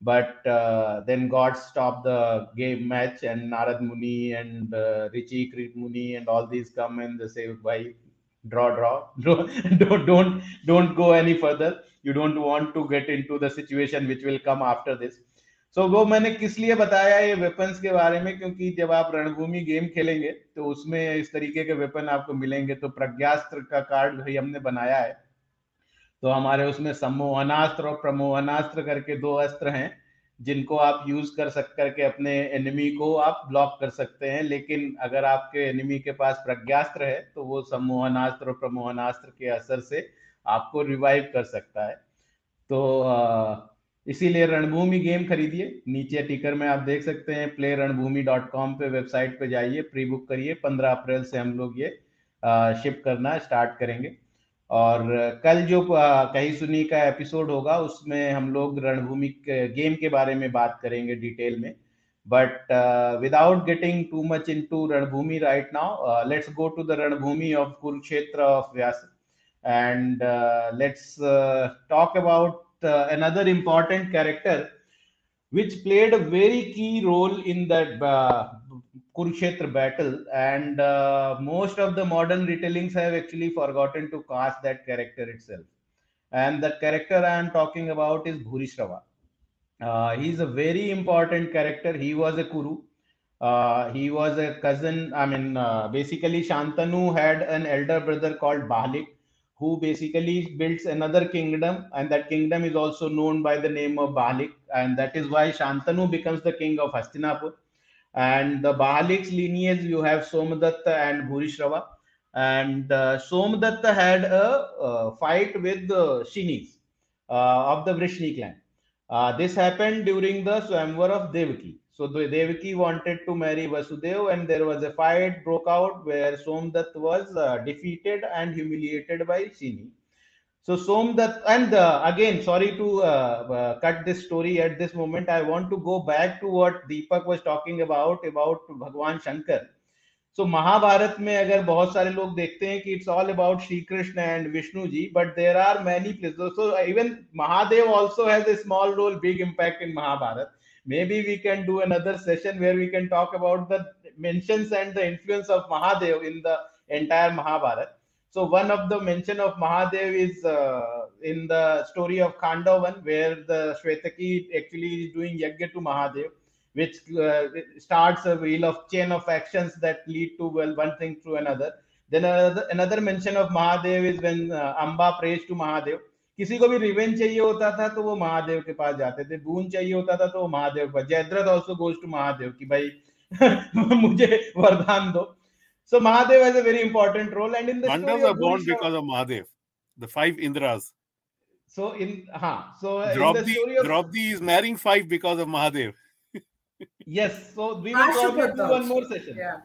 S1: but uh, then God stopped the game match, and Narad Muni and uh, Rishi Krit Muni and all these come and they say, "Why draw, draw, don't, don't, don't go any further. You don't want to get into the situation which will come after this." So so, वो मैंने किस लिए बताया ये weapons के बारे में? क्योंकि जब आप रणभूमि गेम खेलेंगे तो उसमें इस तरीके के वेपन आपको मिलेंगे। तो प्रज्ञास्त्र का कार्ड भाई हमने बनाया है। तो हमारे उसमें सम्मोहनास्त्र और प्रमोहनास्त्र करके दो अस्त्र हैं जिनको आप यूज़ कर सक करके अपने एनिमी को आप ब्लॉक कर सकते हैं। लेकिन अगर आपके एनिमी के पास प्रज्ञास्त्र है तो वो सम्मोहनास्त्र और प्रमोहनास्त्र के असर से आपको रिवाइव कर सकता है। तो इसीलिए रणभूमि गेम खरीदिए। नीचे टिकर में आप देख सकते हैं प्ले रणभूमि डॉट कॉम पे वेबसाइट पे जाइए प्री बुक करिए। पंद्रह अप्रैल से हम लोग ये शिप करना स्टार्ट करेंगे। और कल जो कही सुनी का एपिसोड होगा, उसमें हम लोग रणभूमि गेम के बारे में बात करेंगे डिटेल में। But without getting too much into Ranbhoomi right now let's go to the Ranbhoomi of Kurukshetra of Vyas and let's talk about another important character which played a very key role in that uh, Kurukshetra battle, and uh, most of the modern retellings have actually forgotten to cast that character itself. And the character I am talking about is Bhurishrava. Uh, he's a very important character. He was a Kuru. Uh, he was a cousin. I mean, uh, basically, Shantanu had an elder brother called Bahlik, who basically builds another kingdom, and that kingdom is also known by the name of Balik, and that is why Shantanu becomes the king of Hastinapur and the Bahalik's lineage, you have Somadatta and Bhurishrava. And uh, Somadatta had a, a fight with the Shinis uh, of the Vrishni clan. Uh, this happened during the Swamvar of Devaki. So Devaki wanted to marry Vasudev, and there was a fight broke out where Somdatta was uh, defeated and humiliated by Shini. So Somdat, and uh, again, sorry to uh, uh, cut this story at this moment. I want to go back to what Deepak was talking about about Bhagwan Shankar. So Mahabharat में अगर बहुत सारे लोग देखते हैं कि it's all about Shri Krishna and Vishnu ji but there are many places so even Mahadev also has a small role big impact in mahabharat maybe we can do another session where we can talk about the mentions and the influence of mahadev in the entire mahabharat so one of the mention of Mahadev is uh, in the story of Khandavan, where the Shvetaki actually is doing yajna to Mahadev, which uh, starts a wheel of chain of actions that lead to well one thing to another. Then another, another mention of Mahadev is when uh, Amba prays to Mahadev. किसी को भी revenge चाहिए होता था तो वो महादेव के पास जाते थे बून चाहिए होता था तो वो महादेव के पास Jayadrath also goes to Mahadev की भाई मुझे वरदान दो So Mahadev has a very important role, and in the
S3: Pandavas are born because of Mahadev, the five Indras.
S1: So in ha, so
S3: Draupadi, in the story of, Draupadi is marrying five because of Mahadev.
S1: yes, so we will probably do one more session. Yeah.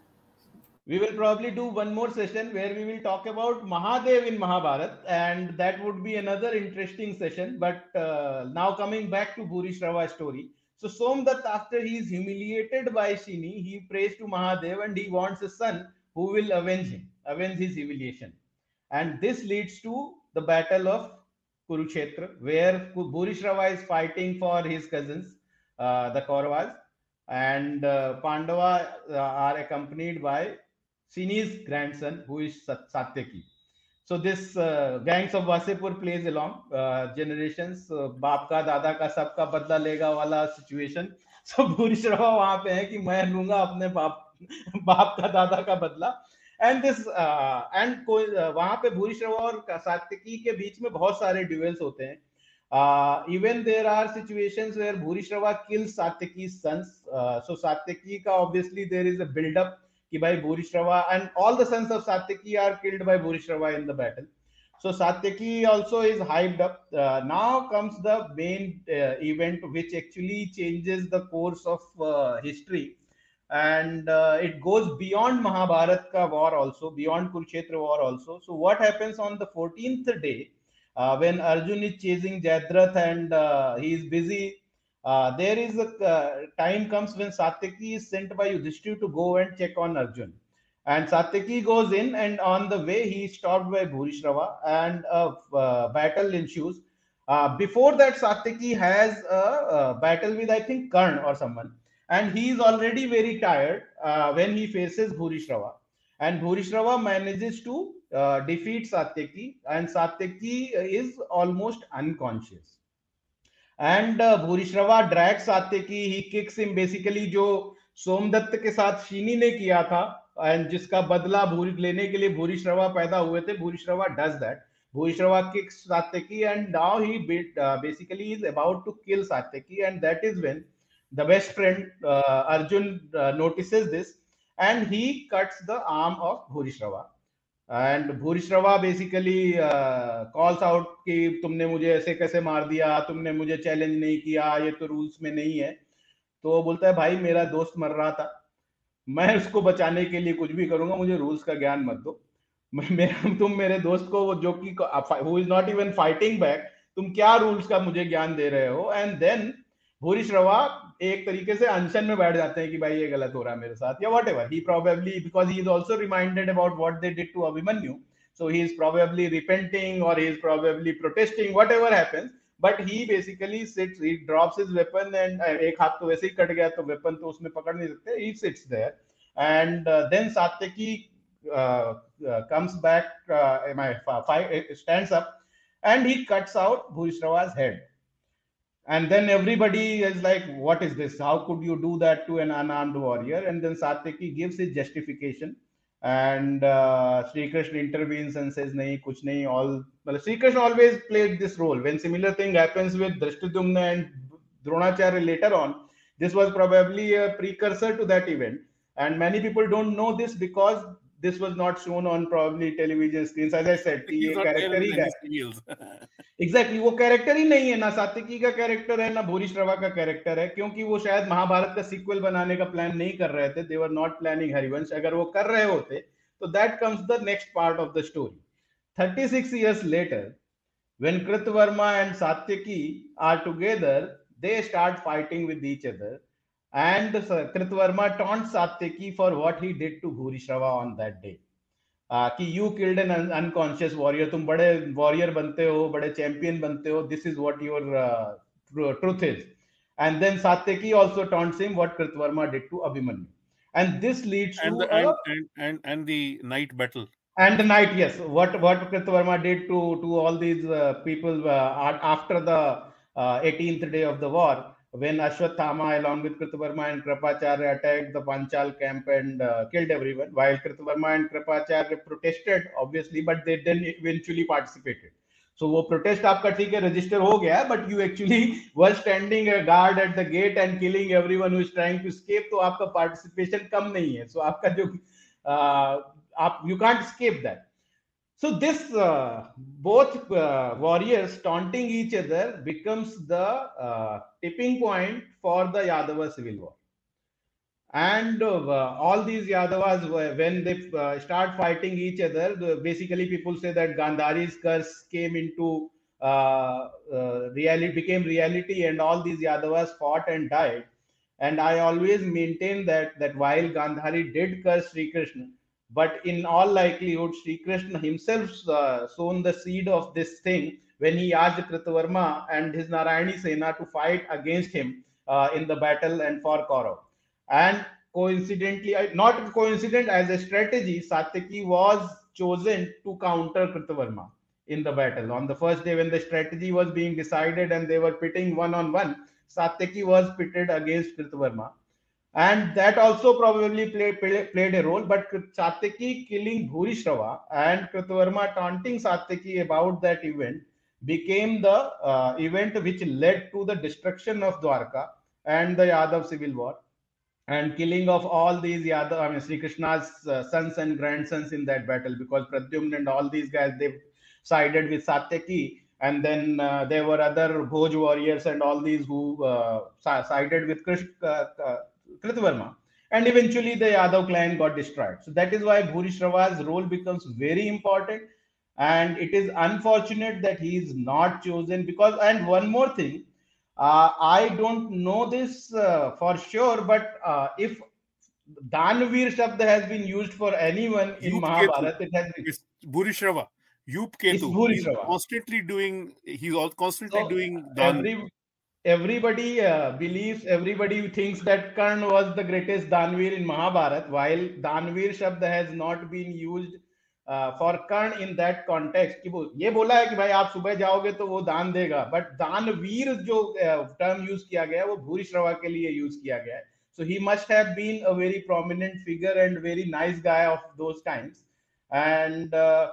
S1: We will probably do one more session where we will talk about Mahadev in Mahabharat, and that would be another interesting session. But uh, now coming back to Bhurishrava story. So Somdat, after he is humiliated by Shini, he prays to Mahadev and he wants a son who will avenge him, avenge his humiliation. And this leads to the battle of Kurukshetra, where Bhurishrava is fighting for his cousins, uh, the Kauravas, and uh, Pandava uh, are accompanied by Sini's grandson, who is Satyaki. So this uh, gangs of Vasipur plays along uh, generations. Uh, बाप का दादा का सबका बदला लेगा वाला situation so Bhurishrava वहाँ पे है कि मैं लूँगा अपने बाप बाप का दादा का बदला एंड दिस एंड वहाँ पे भूरी श्रवा और सात्यकी के बीच में बहुत सारे ड्यूएल्स होते हैं even there are situations where Bhurishrava kill Satyaki sons so Satyaki का obviously there is a buildup ki by Bhurishrava and all the sons of Satyaki are killed by Bhurishrava in the battle. So Satyaki also is hyped up. Uh, now comes the main uh, event which actually changes the course of uh, history and uh, it goes beyond Mahabharat ka war also, beyond Kurukshetra war also. So what happens on the 14th day uh, when Arjun is chasing Jayadrath and uh, he is busy uh, there is a uh, time comes when Satyaki is sent by Yudhishthir to go and check on Arjun. And Satyaki goes in, and on the way he is stopped by Bhurishrava, and a uh, battle ensues. Uh, before that, Satyaki has a, a, battle with, I think, Karn or someone. And he is already very tired uh, when he faces Bhurishrava. And Bhurishrava manages to uh, defeat Satyaki. And Satyaki is almost unconscious. And Bhurishrava drags आते की ही kicks in basically जो सोमदत्त के साथ शीनी ने किया था and जिसका बदला भूरी लेने के लिए भूरिश्रवा पैदा हुए थे Bhurishrava does that Bhurishrava kicks Satyaki and now he basically is about to kill Satyaki and that is when. And Bhurishrava basically calls out कि तुमने मुझे ऐसे कैसे मार दिया, तुमने मुझे चैलेंज नहीं किया, ये तो रूल्स में नहीं है। तो बोलता है, भाई, मेरा दोस्त मर रहा था। मैं उसको बचाने के लिए कुछ भी करूँगा, मुझे रूल्स का ज्ञान मत दो। मेरा, तुम मेरे दोस्त को जो कि who is not even fighting back तुम क्या रूल्स का मुझे ज्ञान दे रहे हो? एंड देन भूरी श्रवा एक तरीके से अनशन में बैठ जाते हैं कि भाई ये गलत हो रहा है मेरे साथ, या whatever he probably because he is also reminded about what they did to Abhimanyu so he is probably repenting और he is probably protesting whatever happens but he basically sits he drops his weapon and एक हाथ तो वैसे ही cut गया तो weapon तो उसमें पकड़ नहीं सकते he sits there and then Satyaki comes back am I stands up and he cuts out Bhurishrava's head and he cuts out Bhurishrava's head. And then everybody is like, "What is this? How could you do that to an unarmed warrior?" And then Satyaki gives his justification, and uh, Sri Krishna intervenes and says, "Nahi, kuch nahi." All well, Sri Krishna always played this role. When similar thing happens with Drishtadyumna and Dronacharya later on, this was probably a precursor to that event. And many people don't know this because this was not shown on probably television screens as i said कि ये exactly, वो character ही नहीं है ना सातिकी का character है ना भोरी श्रवा का कैरेक्टर है क्योंकि वो शायद महाभारत का सीक्वल बनाने का प्लान नहीं कर रहे थे देवर नॉट प्लानिंग हरिवंश अगर वो कर रहे होते तो that comes the next part of the story thirty six years later when Kritavarma and Satyaki are together they start fighting with each other and Kritavarma taunt Satyaki for what he did to Bhurishrava on that date Uh, कि you killed an unconscious warrior तुम बड़े warrior बनते हो बड़े champion बनते हो this is what your truth is and then Satyaki also taunts him what Kritvarma did to Abhimanyu. And this leads
S3: and
S1: to
S3: the, and, and, and the night battle.
S1: And the night, yes. What what Kritvarma did to to all these uh, people uh, after the uh, 18th day of the war, when Ashwathama along with Kritavarma and Kripacharya attacked the Panchal camp and uh, killed everyone, while Kritavarma and Kripacharya protested, obviously, but they then eventually participated. So वो protest आपका ठीक है register हो गया you actually were standing a guard at the gate and killing everyone who is trying to escape तो आपका participation कम नहीं है so आपका जो uh, आप you can't escape that so this uh, both uh, warriors taunting each other becomes the uh, tipping point for the Yadava civil war. And uh, all these Yadavas, when they uh, start fighting each other, basically people say that Gandhari's curse came into uh, reality, became reality, and all these Yadavas fought and died. And I always maintain that that while Gandhari did curse Sri Krishna, but in all likelihood, Sri Krishna himself uh, sown the seed of this thing when he asked Kritavarma and his Narayani Sena to fight against him uh, in the battle and for Kaurav. And coincidentally, not coincident as a strategy, Satyaki was chosen to counter Kritavarma in the battle. On the first day, when the strategy was being decided and they were pitting one on one, Satyaki was pitted against Kritavarma and that also probably play, play, played a role. But Satyaki killing Bhurishrava and Kritavarma taunting Satyaki about that event became the uh, event which led to the destruction of Dwarka and the Yadav civil war and killing of all these Yadav, I mean, Sri Krishna's uh, sons and grandsons in that battle because Pradyumna and all these guys they sided with Satyaki. And then uh, there were other Bhoj warriors and all these who uh, sided with Krishna, uh, uh, And eventually the Yadav clan got destroyed. So that is why Bhurishrava's role becomes very important. And it is unfortunate that he is not chosen because, and one more thing, uh, I don't know this uh, for sure, but uh, if Danvir Shabd has been used for anyone in Mahabharata, it has been.
S3: Bhurishrava. Yup
S1: It's
S3: Ketu. He's constantly doing. He's all constantly
S1: So
S3: doing dan.
S1: every everybody uh, believes, everybody thinks that Karn was the greatest Danvir in Mahabharat, while Danvir Shabd has not been used uh, for Karn in that context. कि वो ये बोला है कि भाई आप सुबह जाओगे तो वो दान देगा बट दानवीर जो टर्म यूज़ किया गया है भूरी श्रवा के लिए यूज़ किया गया है so he must have been a very prominent figure and very nice guy of those times and uh,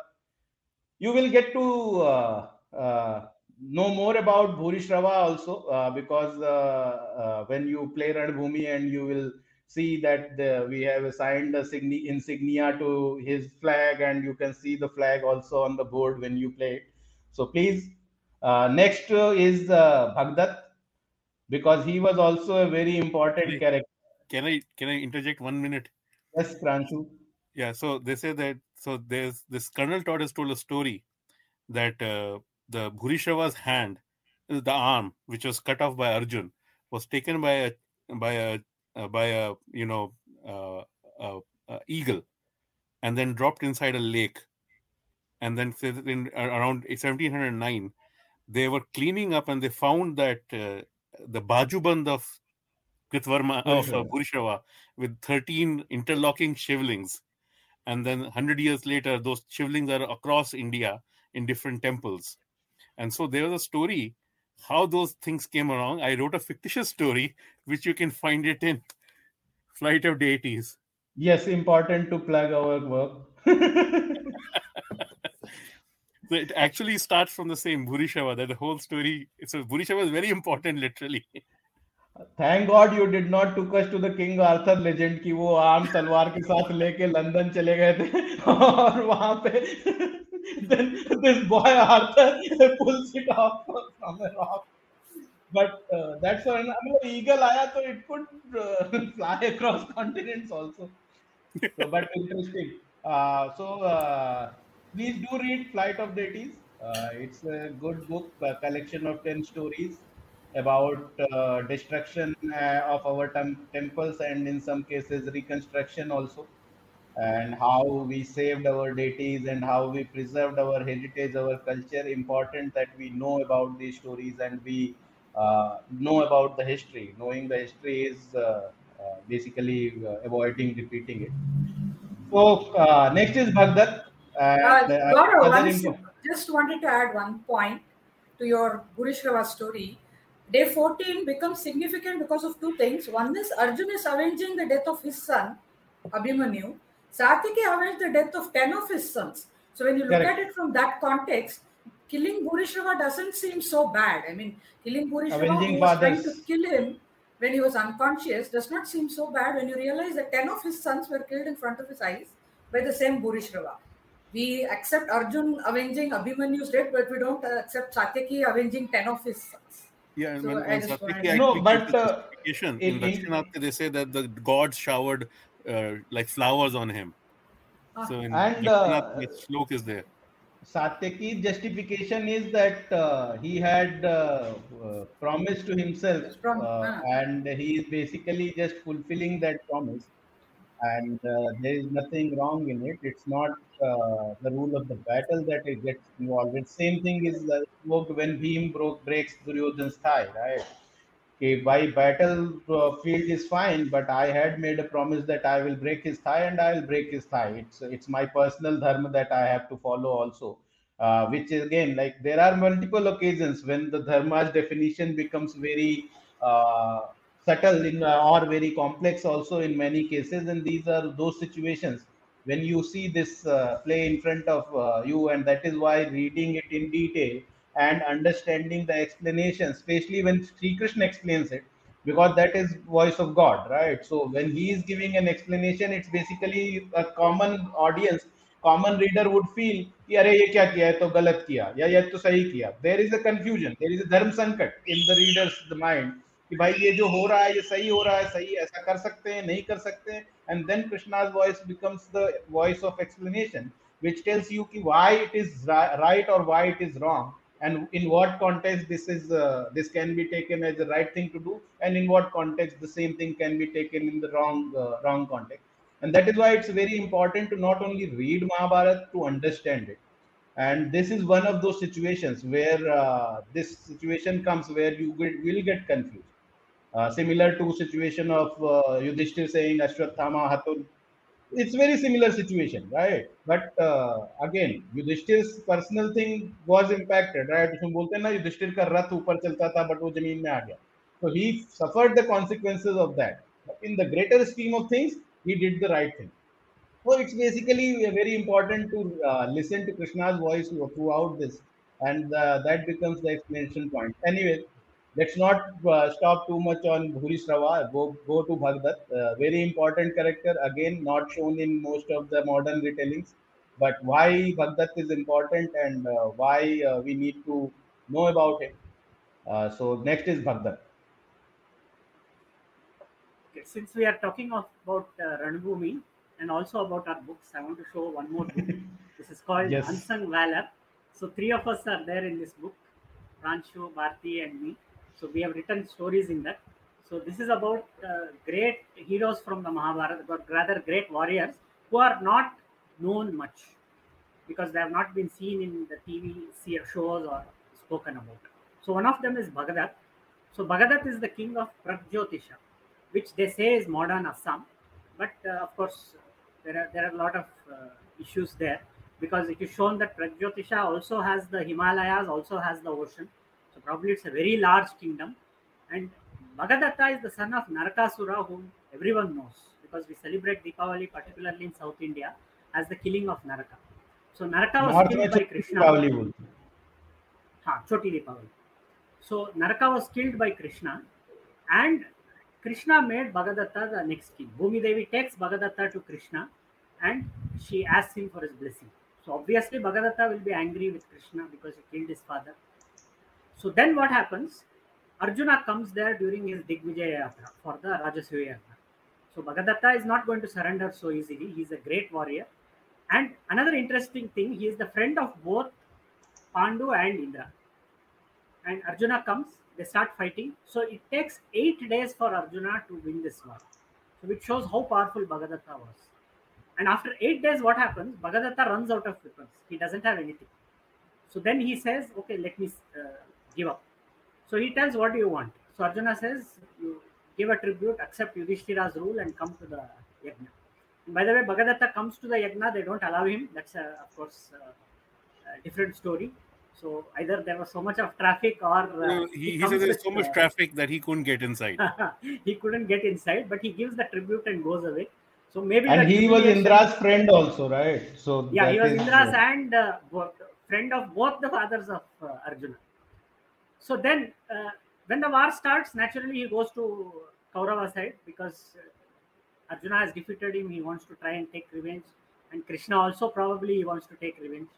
S1: you will get to uh, uh, know more about Bhuri Shrava also uh, because uh, uh, when you play Ranbhumi and you will see that the, we have assigned a signi- insignia to his flag and you can see the flag also on the board when you play it. So please, uh, next is uh, Bhagdat because he was also a very important
S3: Hey.
S1: character.
S3: Can I can I interject one minute?
S1: Yes, Pranshu.
S3: Yeah. So they say that. So there's this Colonel Tod has told a story that uh, the Bhurishrava's hand, uh, the arm which was cut off by Arjun, was taken by a by a uh, by a you know uh, uh, uh, eagle, and then dropped inside a lake, and then in around 1709 they were cleaning up and they found that uh, the bajuband of Kritvarma of uh.
S1: Bhurishrava
S3: with 13 interlocking shivlings and then 100 years later those shivlings are across india in different temples and so there was a story how those things came along. I wrote a fictitious story, which you can find it in Flight of Deities.
S1: Yes, important to plug our work.
S3: so it actually starts from the same Bhurishrava. That the whole story. So Bhurishrava is very important, literally.
S1: Thank God you did not to cuss to the King Arthur legend की वो arm तलवार के साथ लेके London चले गए थे और वहां पे then this boy Arthur pulls it off from the rock. But uh, that's why I mean, eagle aya, so it could uh, fly across continents also. So, but interesting. Uh, so uh, please do read Flight of Deities. Uh, it's a good book, a collection of ten stories about uh, destruction of our tem- temples and in some cases reconstruction also and how we saved our deities and how we preserved our heritage our culture important that we know about these stories and we uh, know about the history knowing the history is uh, uh, basically uh, avoiding repeating it so uh, next is bhagdat and
S2: Uh, Gaurav, once- just wanted to add one point to your Bhurishrava story. Day 14 becomes significant because of two things. One is Arjun is avenging the death of his son, Abhimanyu. Satyaki avenged the death of 10 of his sons. So when you look
S1: Correct.
S2: at it from that context, killing Bhurishrava doesn't seem so bad. I mean, killing Bhurishrava,
S1: Avenging
S2: who was trying to kill him when he was unconscious, does not seem so bad when you realize that 10 of his sons were killed in front of his eyes by the same Bhurishrava. We accept Arjun avenging Abhimanyu's death, but we don't accept Satyaki avenging 10 of his sons.
S3: yeah
S2: So
S3: when,
S2: I
S3: when
S2: just
S3: Satyaki
S2: wanted-
S1: No,
S3: gives
S1: but,
S3: the
S1: uh,
S3: justification
S1: in-
S3: in,
S1: in-
S3: Dakshinatya, they say that the gods showered uh, like flowers on him
S2: Ah.
S3: so in
S1: And, uh,
S3: Dakshinatya, is there
S1: Satyaki's justification is that uh, he had uh, uh, promised to himself, uh,
S2: ah.
S1: and he is basically just fulfilling that promise. And uh, there is nothing wrong in it. It's not uh, the rule of the battle that it gets involved. The same thing is uh, when Bhim broke, breaks Duryodhan's thigh, right? Okay, by battlefield is fine, but I had made a promise that I will break his thigh and I will break his thigh. It's it's my personal dharma that I have to follow also. Uh, which is again like there are multiple occasions when the dharma's definition becomes very uh, subtle in uh, or very complex also in many cases, and these are those situations when you see this uh, play in front of uh, you, and that is why reading it in detail and understanding the explanation, especially when Sri Krishna explains it, because that is voice of God, right? So when he is giving an explanation, it's basically a common audience, common reader would feel, कि अरे ये क्या किया है तो गलत किया या ये तो सही किया. There is a confusion, there is a धर्म संकट in the reader's mind कि भाई ये जो हो रहा है ये सही हो रहा है सही ऐसा कर सकते हैं नहीं कर सकते हैं and then Krishna's voice becomes the voice of explanation which tells you कि why it is ri- right or why it is wrong and in what context this is uh, this can be taken as the right thing to do? And in what context the same thing can be taken in the wrong uh, wrong context? And that is why it's very important to not only read mahabharat to understand it. And this is one of those situations where uh, this situation comes where you will, will get confused. Uh, similar to situation of uh, Yudhishthir saying Ashwathama Hatul It's very similar situation, right? But uh, again, Yudhishthir's personal thing was impacted, right? उसमें बोलते हैं ना युधिष्ठिर का रथ ऊपर चलता था but वो जमीन में आ गया. So he suffered the consequences of that. But in the greater scheme of things, he did the right thing. So it's basically very important to uh, listen to Krishna's voice throughout this, and uh, that becomes the explanation point. Anyway, let's not uh, stop too much on Bhuri Srava. Go go to Bhagdat. Uh, very important character. Again, not shown in most of the modern retellings. But why Bhagdat is important and uh, why uh, we need to know about it. Uh, so next is Bhagdat.
S4: Okay, since we are talking of, about uh, Ranbhumi and also about our books, I want to show one more book. this is called
S1: Yes.
S4: Unsung Valor. So three of us are there in this book, Pranshu, Bharti, and me. So we have written stories in that. So this is about uh, great heroes from the Mahabharata, but rather great warriors who are not known much because they have not been seen in the TV shows or spoken about. So one of them is Bhagadat. So Bhagadat is the king of Pragjyotisha, which they say is modern Assam, but uh, of course there are there are a lot of uh, issues there because it is shown that Pragjyotisha also has the Himalayas, also has the ocean probably it's a very large kingdom. And Bhagadatta is the son of Narakasura, whom everyone knows because we celebrate Deepavali, particularly in South India, as the killing of Naraka. So Naraka was killed by Krishna. Haan, Choti Deepavali. So Naraka was killed by Krishna, and Krishna made Bhagadatta the next king. Bhumi Devi takes Bhagadatta to Krishna, and she asks him for his blessing. So obviously Bhagadatta will be angry with Krishna because he killed his father. So then what happens? Arjuna comes there during his Digvijaya Yatra for the Rajasuya Yatra. So Bhagadatta is not going to surrender so easily. He's a great warrior. And another interesting thing, he is the friend of both Pandu and Indra and Arjuna comes, they start fighting. So it takes eight days for Arjuna to win this war. So it shows how powerful Bhagadatta was. And after eight days, what happens? Bhagadatta runs out of weapons. He doesn't have anything. So then he says, okay, let me uh, give up. So he tells, what do you want? So Arjuna says, you give a tribute, accept Yudhishthira's rule and come to the yajna. And by the way, Bhagadatta comes to the yajna, they don't allow him. That's, uh, of course, uh, a different story. So either there was so much of traffic or uh,
S3: No, he, he
S4: comes
S3: said there's so much
S4: uh,
S3: traffic that he couldn't get inside.
S4: he couldn't get inside, but he gives the tribute and goes away. So maybe
S1: And he was Indra's friend also, right? So
S4: yeah, he was
S1: is,
S4: Indra's
S1: uh,
S4: and uh, both, friend of both the fathers of uh, Arjuna. So then, uh, when the war starts, naturally he goes to Kaurava side because uh, Arjuna has defeated him. He wants to try and take revenge, and Krishna also probably he wants to take revenge.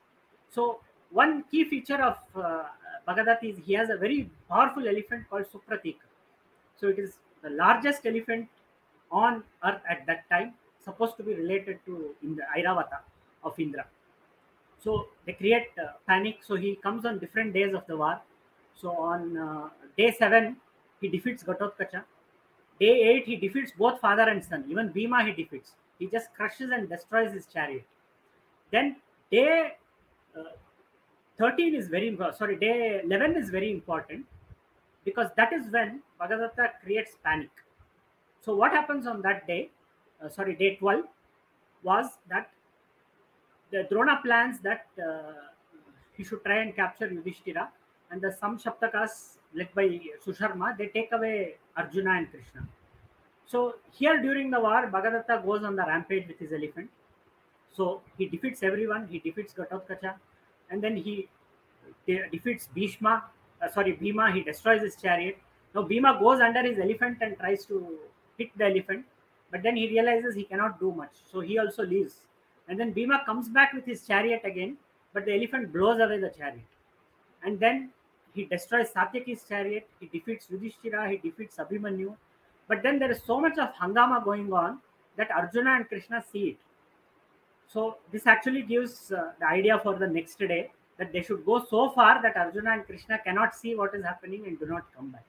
S4: So one key feature of uh, Bhagadath is he has a very powerful elephant called Supratika. So it is the largest elephant on earth at that time, supposed to be related to Indra, Airavata of Indra. So they create uh, panic. So he comes on different days of the war. So on uh, day seven, he defeats Gatotkacha. Day eight, he defeats both father and son. Even Bhima he defeats. He just crushes and destroys his chariot. Then day uh, 13 is very. Sorry, day 11 is very important because that is when Bhagadatta creates panic. So what happens on that day? Uh, sorry, day 12 was that the Drona plans that uh, he should try and capture Yudhishthira, and the some led by Susharma they take away Arjuna and Krishna. So here during the war, Bhagadatta goes on the rampage with his elephant. So he defeats everyone. He defeats Gatotkacha, and then he de- defeats Bhishma. Uh, sorry, Bhima. He destroys his chariot. Now Bhima goes under his elephant and tries to hit the elephant, but then he realizes he cannot do much. So he also leaves. And then Bhima comes back with his chariot again, but the elephant blows away the chariot. And then he destroys Satyaki's chariot. He defeats Yudhishthira. He defeats Abhimanyu. But then there is so much of hangama going on that Arjuna and Krishna see it. So this actually gives uh, the idea for the next day that they should go so far that Arjuna and Krishna cannot see what is happening and do not come back.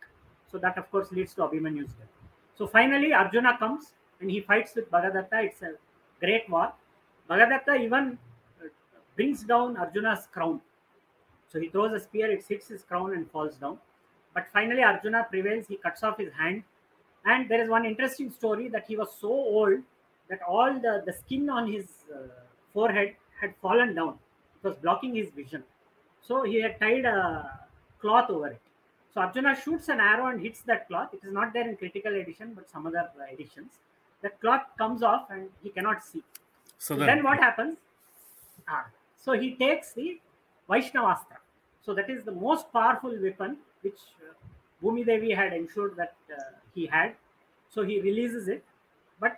S4: So that of course leads to Abhimanyu's death. So finally Arjuna comes and he fights with Bhagadatta. It's a great war. Bhagadatta even uh, brings down Arjuna's crown. So he throws a spear, it hits his crown and falls down. But finally, Arjuna prevails. He cuts off his hand. And there is one interesting story that he was so old that all the, the skin on his uh, forehead had fallen down. It was blocking his vision. So he had tied a cloth over it. So Arjuna shoots an arrow and hits that cloth. It is not there in critical edition, but some other editions. That cloth comes off and he cannot see.
S3: So
S4: So
S3: then,
S4: then what happens? Ah, so he takes the Vaishnavastra. So that is the most powerful weapon which uh, Bhumi Devi had ensured that uh, he had. So he releases it. But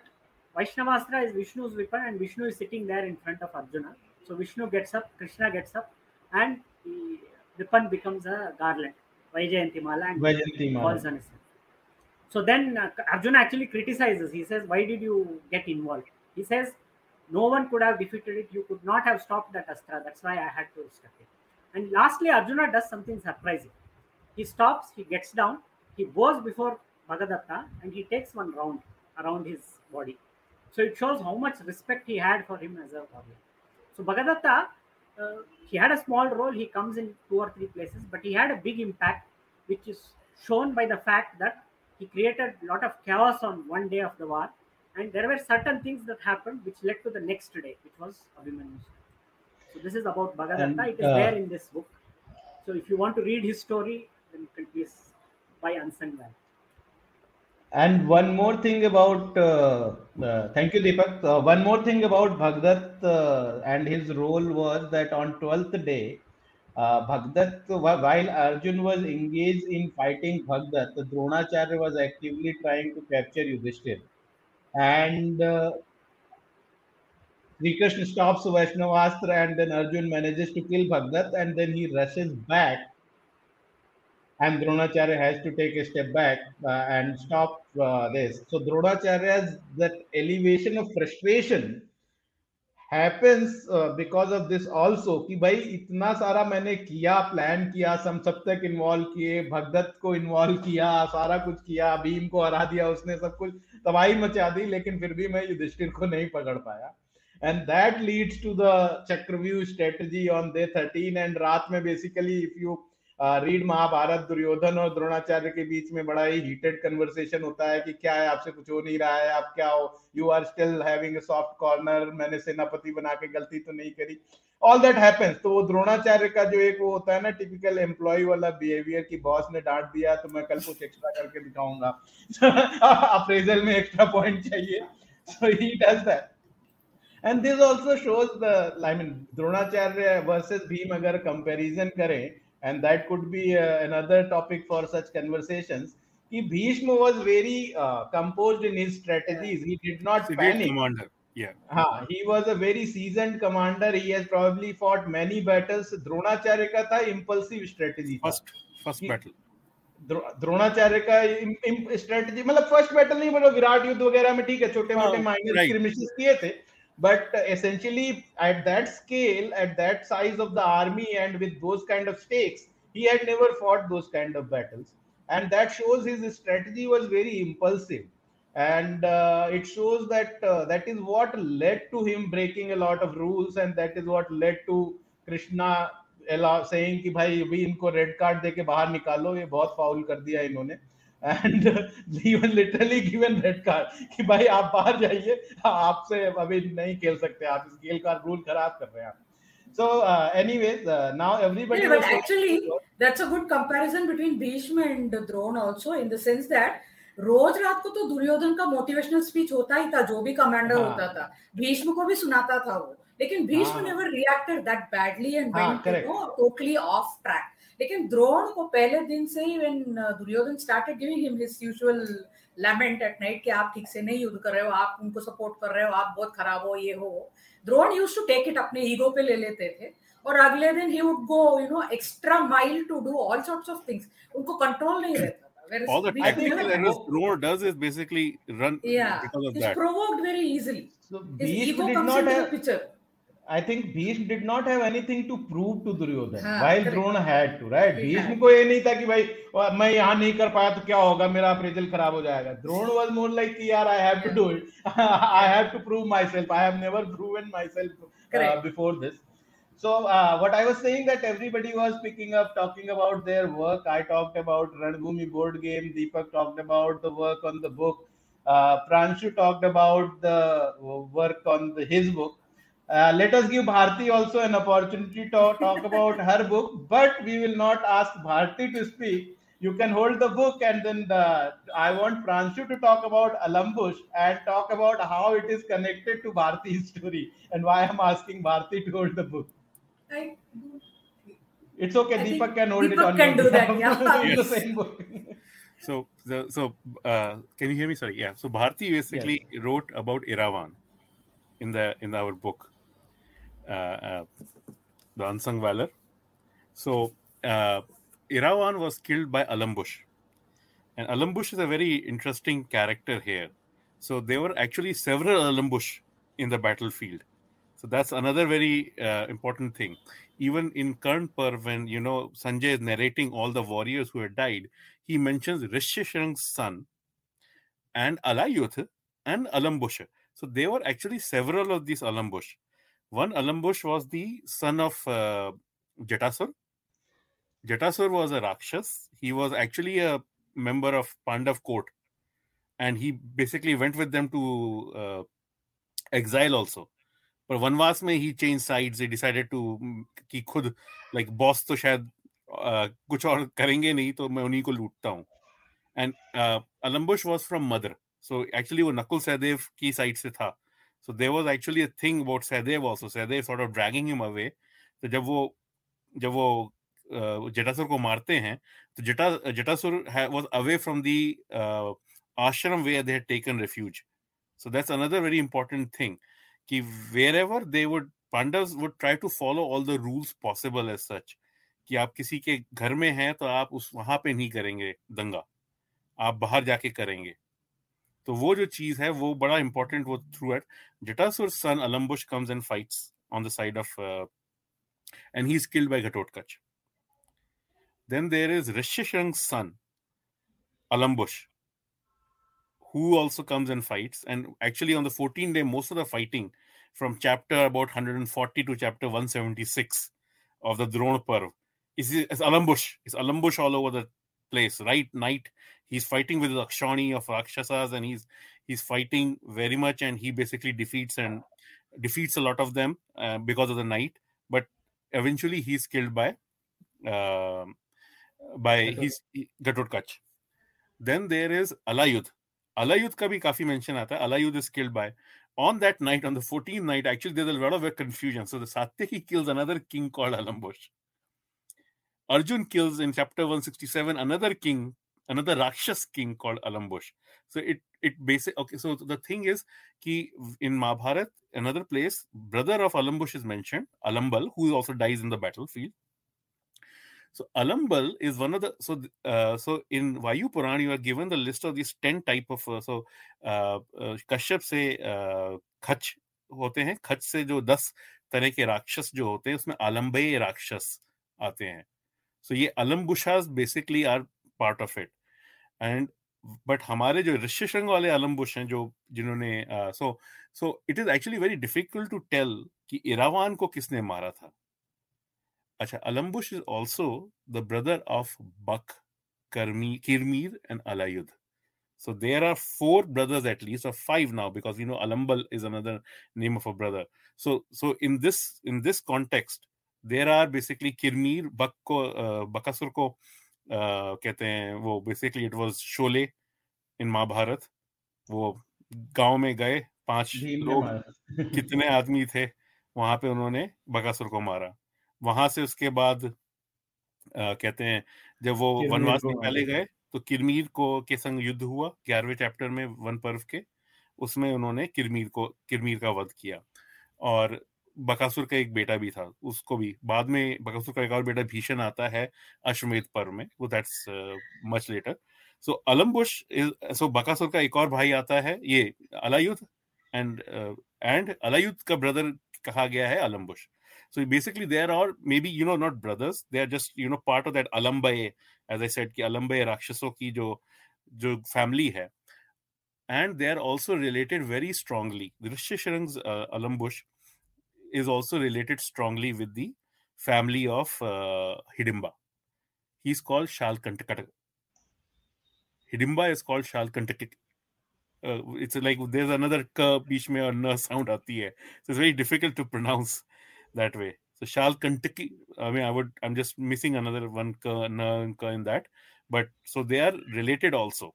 S4: Vaishnavastra is Vishnu's weapon and Vishnu is sitting there in front of Arjuna. So Vishnu gets up, Krishna gets up, and the weapon becomes a garland, Vaijayantimala, and
S1: Vaijayantimala.
S4: falls on his head. So then uh, Arjuna actually criticizes. He says, Why did you get involved? He says, No one could have defeated it. You could not have stopped that Astra. That's why I had to step in. And lastly, Arjuna does something surprising. He stops, he gets down, he bows before Bhagadatta, and he takes one round around his body. So it shows how much respect he had for him as a warrior. So Bhagadatta, uh, he had a small role. He comes in two or three places, but he had a big impact, which is shown by the fact that he created a lot of chaos on one day of the war, and there were certain things that happened which led to the next day, which was Abhimanyu. So this is about Bhagadatta. It is
S1: uh,
S4: there in this book. So if you want to read his story, then you can please buy Unsung Valor.
S1: And one more thing about, uh, uh, thank you, Deepak. Uh, one more thing about Bhagdat uh, and his role was that on 12th day, uh, Bhagdat, while Arjun was engaged in fighting Bhagdat, Dronacharya was actively trying to capture Yudhishthir. And uh, Sri Krishna stops Vaishnavastra and then Arjun manages to kill Bhagdat and then he rushes back and Dronacharya has to take a step back uh, and stop uh, this. So Dronacharya's that elevation of frustration happens uh, because of this also कि भाई इतना सारा मैंने किया plan किया सब सब तक इन्वॉल्व किए भगदत्त को इन्वॉल्व किया सारा कुछ किया भीम को हरा दिया उसने सब कुछ तबाही मचा दी लेकिन फिर भी मैं युधिष्ठिर को नहीं पकड़ पाया and that leads to the chakravyuh strategy on day 13 and रात में basically if you read Mahabharat Duryodhana और द्रोणाचार्य के बीच में बड़ा ही हीटेड कन्वर्सेशन होता है कि क्या है, आपसे कुछ हो नहीं रहा है, आप क्या हो? You are still having soft corner मैंने सेनापति बना के गलती तो नहीं करी। ऑल दैट हैपेंस तो वो द्रोणाचार्य का जो एक वो होता है ना टिपिकल एम्प्लॉय वाला बिहेवियर की बॉस ने डांट दिया तो मैं कल कुछ एक्स्ट्रा करके दिखाऊँगा। अप्रेजल में एक्स्ट्रा पॉइंट चाहिए। So he does that. and this also shows the i mean dronacharya versus bhim agar comparison kare and that could be uh, another topic for such conversations कि Bhishma was very uh, composed in his strategies he did not
S3: the great
S1: panic
S3: commander. Yeah.
S1: हाँ he was a very seasoned commander he has probably fought many battles Dronacharya का था impulsive strategy था
S3: First, first
S1: He-
S3: battle.
S1: Draw- Dronacharya का strategy मतलब first battle नहीं बोलो विराट युद्ध वगैरह में ठीक है छोटे मोटे
S3: हाँ,
S1: माइनर
S3: right.
S1: स्क्रिमिशेस किए थे but essentially at that scale at that size of the army and with those kind of stakes he had never fought those kind of battles. And that shows his strategy was very impulsive. And uh, it shows that uh, that is what led to him breaking a lot of rules and that is what led to krishna uh, saying ki bhai abhi inko red card deke bahar nikalo. Ye bahut foul kar diya inhone. And even literally given red card कि भाई आप बाहर जाइए। आपसे अभी नहीं खेल सकते। आप इस खेल का रूल खराब कर रहे हैं so uh, anyways uh, now everybody
S2: Yeah, but actually, that's a good comparison between Bhishma and Drone also, in the sense that रोज रात को तो दुर्योधन का मोटिवेशनल स्पीच होता ही था जो भी कमांडर
S1: हाँ।
S2: होता था। भीष्म को भी सुनाता था वो। लेकिन Bhishma.
S1: Never
S2: reacted
S1: that
S2: badly and totally off track लेकिन द्रोण को पहले दिन से ही when Duryodhan started giving him his usual lament at night कि आप ठीक से नहीं युद्ध कर रहे हो आप उनको सपोर्ट कर रहे हो आप बहुत खराब हो ये हो Drona used to take it अपने ईगो पे ले लेते थे और अगले दिन ही would go you know extra mile to do all sorts of things उनको कंट्रोल नहीं रहता Whereas
S3: All the tactical errors
S2: had.
S3: Drona does is basically run
S2: yeah
S3: because of
S2: he's
S3: that.
S2: provoked very easily
S1: so
S2: his ego
S1: did
S2: comes
S1: not
S2: into the
S1: have
S2: picture
S1: I think Bhishma did not have anything to prove to Duryodhan,
S2: हाँ,
S1: while
S2: correct.
S1: Drona had to, right?
S2: He
S1: Bhishma
S2: had.
S1: को ये नहीं था कि भाई "वाह, मैं यहाँ नहीं कर पाया तो क्या होगा मेरा अप्रेजल खराब हो जाएगा द्रोण was more like कि यार I have to do it I have to prove myself I have never proven myself uh,
S2: Correct.
S1: before this So uh, what I was saying that everybody was picking up, talking about their work. I talked about Ranbhoomi board game. Deepak talked about the work on the book. Uh, Pranshu talked about the work on the, his book. Uh, let us give Bharti also an opportunity to talk about her book, but we will not ask Bharti to speak. You can hold the book, and then the, I want Pranshu to talk about Alambush and talk about how it is connected to Bharti's story and why I'm asking Bharti to hold the book.
S2: I,
S1: It's okay.
S2: I
S1: Deepak can hold it
S2: Deepak
S1: on
S2: can do that, yeah.
S1: It's the same book.
S3: So the so uh, can you hear me? Sorry, yeah. So Bharti basically wrote about Iravan in the in our book, the unsung valor. So uh, Iravan was killed by Alambush, and Alambush is a very interesting character here. So there were actually several Alambush in the battlefield. So that's another very uh, important thing. Even in Karn Parv, when you know Sanjay is narrating all the warriors who had died, he mentions Rishyashrang's son and Alayuth and Alambush. So there were actually several of these Alambush. One Alambush was the son of uh, Jatasur. Jatasur was a Rakshas. He was actually a member of Pandav court. And he basically went with them to uh, exile also. पर वनवास में ही change sides he decided to mm, कि खुद like boss तो शायद uh, कुछ और करेंगे नहीं तो मैं उन्हीं को लूटता हूँ and Alambush was from mother so actually वो नकुल सहदेव की साइड से था so there was actually thing about Sahadev also Sahadev sort of dragging him away तो जब वो जब वो जटासुर को मारते हैं तो Jata Jatasur was away from the ashram where they had taken refuge so that's another very important thing, कि wherever they would pandavas would try to follow all the rules possible as such, कि आप किसी के घर में हैं तो आप उस, वहाँ पे नहीं करेंगे दंगा. आप बाहर जाके करेंगे. तो वो जो चीज है वो बड़ा इंपॉर्टेंट वो through at Jatasur son Alambush comes and fights on the side of and he is killed by then there is Rishyashrang's son, Alambush, who also comes and fights. And actually, on the 14 day, most of the fighting from chapter about 140 to chapter 176 of the Drona Parv is, is Alambush. It's Alambush all over the place, right? Night he's fighting with Akshani of Rakshasas and he's he's fighting very much and he basically defeats and defeats a lot of them uh, because of the knight. But eventually he's killed by uh, by his Gatot Kach. Then there is Alayud. Alayud ka bhi kafi mention aata. Alayud is killed by on that night, on the 14th night, actually, there's a lot of confusion. So the Satyaki kills another king called Alambush. Arjun kills in chapter 167 another king another Rakshas king called Alambush. So it it basic okay. So the thing is, ki in Mahabharat, another place, brother of Alambush is mentioned, Alambal, who also dies in the battlefield. So Alambal is one of the so uh, so in Vayu Puran you are given the list of these ten type of uh, so uh, uh, Kashyap से uh, खच होते हैं खच से जो दस तरह के राक्षस जो होते हैं उसमें आलम्बे राक्षस आते हैं so ये Alambushas basically are part of it and but हमारे जो ऋष्यशृंग वाले अलम्बुश हैं जो जिन्होंने so so it is actually very difficult to tell कि इरावान को किसने मारा था अच्छा Alambush is also the brother of Bak Karmi Kirmir and Alayudh So there are four brothers at least, or five now, because you know Alambal is another name of a brother. So so in this in this context, there are basically Kirmir, Bak को uh, Bakasur uh, कहते हैं वो basically it was Sholay in Mahabharat वो गाँव में गए पाँच लोग कितने आदमी थे वहाँ पे उन्होंने बकासुर को मारा। वहाँ से उसके बाद अ, कहते हैं जब वो वनवास में पहले गए तो किरमीर को के संग युद्ध हुआ ग्यारहवें चैप्टर में वन पर्व के उसमें उन्होंने किरमीर को किरमीर का वध किया। और बकासुर का एक बेटा भी था उसको भी बाद में बकासुर का एक और बेटा भीषण आता है अश्वमेध पर्व में वो that's much later so Alambush so Bakasur का एक और भाई आता है ये अलायुद्ध एंड एंड अलायुद्ध का ब्रदर कहा गया है Alambush so basically there are maybe you know not brothers they are just you know part of that alambaye as i said ki alambaye rakshaso ki jo jo family hai and they are also related very strongly the uh, alambush is also related strongly with the family of uh, Hidimba. He's called Shalkantakata. Hidimba is called Shalkantakit. Uh, it's like there's another k beach mein or na sound aati hai. So it's very difficult to pronounce that way. So Shalkantaki, I mean, I would, I'm just missing another one k, na, k in that. But so they are related also.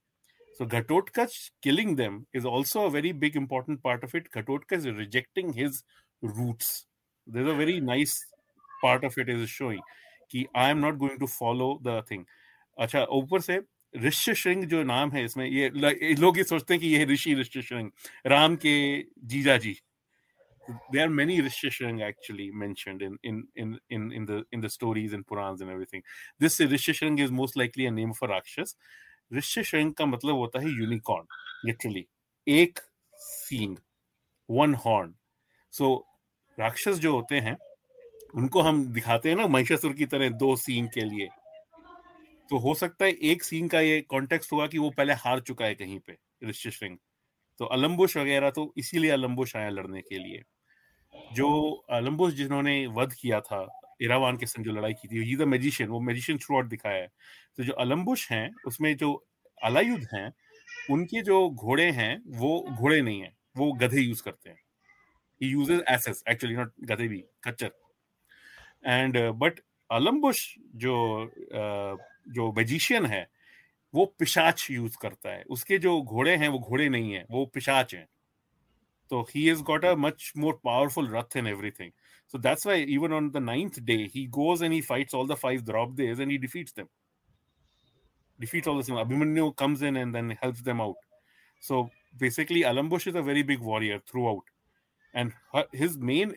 S3: So Ghatotkach killing them is also a very big important part of it. Ghatotka is rejecting his roots. There's a very nice part of it is showing कि I am not going to follow the thing. अच्छा ऊपर से ऋष्य जो नाम है इसमें ये लोग ये सोचते हैं कि ये ऋषि ऋष्य राम के जीजा जी there are many Rishyashrang actually mentioned in in in in in the in the stories and Purans and everything. This Rishyashrang is most likely a name for Rakshas. Rishyashrang का मतलब होता है unicorn, literally एक सींग, one horn. So, राक्षस जो होते हैं, उनको हम दिखाते हैं ना महिषासुर की तरह दो सीन के लिए। तो हो सकता है एक सीन का ये कॉन्टेक्स्ट हुआ कि वो पहले हार चुका है कहीं पे, ऋषि सिंह। तो अलम्बुश वगैरह तो इसीलिए अलम्बुश आया लड़ने के लिए। जो अलम्बुश जिन्होंने वध किया था, इरावान के संग जो लड़ाई की थी द मैजिशियन वो मैजिशियन थ्रू आउट दिखाया है। तो जो अलम्बुश हैं, उसमें जो अलायुद्ध हैं, उनके जो घोड़े हैं, वो घोड़े नहीं है, वो गधे यूज़ करते हैं। he uses asses actually not gadebi kachar. And uh, but alambush jo uh, jo magician hai वो पिशाच यूज़ करता है उसके जो घोड़े हैं वो घोड़े नहीं है वो पिशाच हैं तो he is got a much more powerful rath in everything so that's why even on the ninth day he goes and he fights all the five Draupadeyas and he defeats them defeat all the same Abhimanyu comes in and then helps them out so basically Alambush is a very big warrior throughout and his main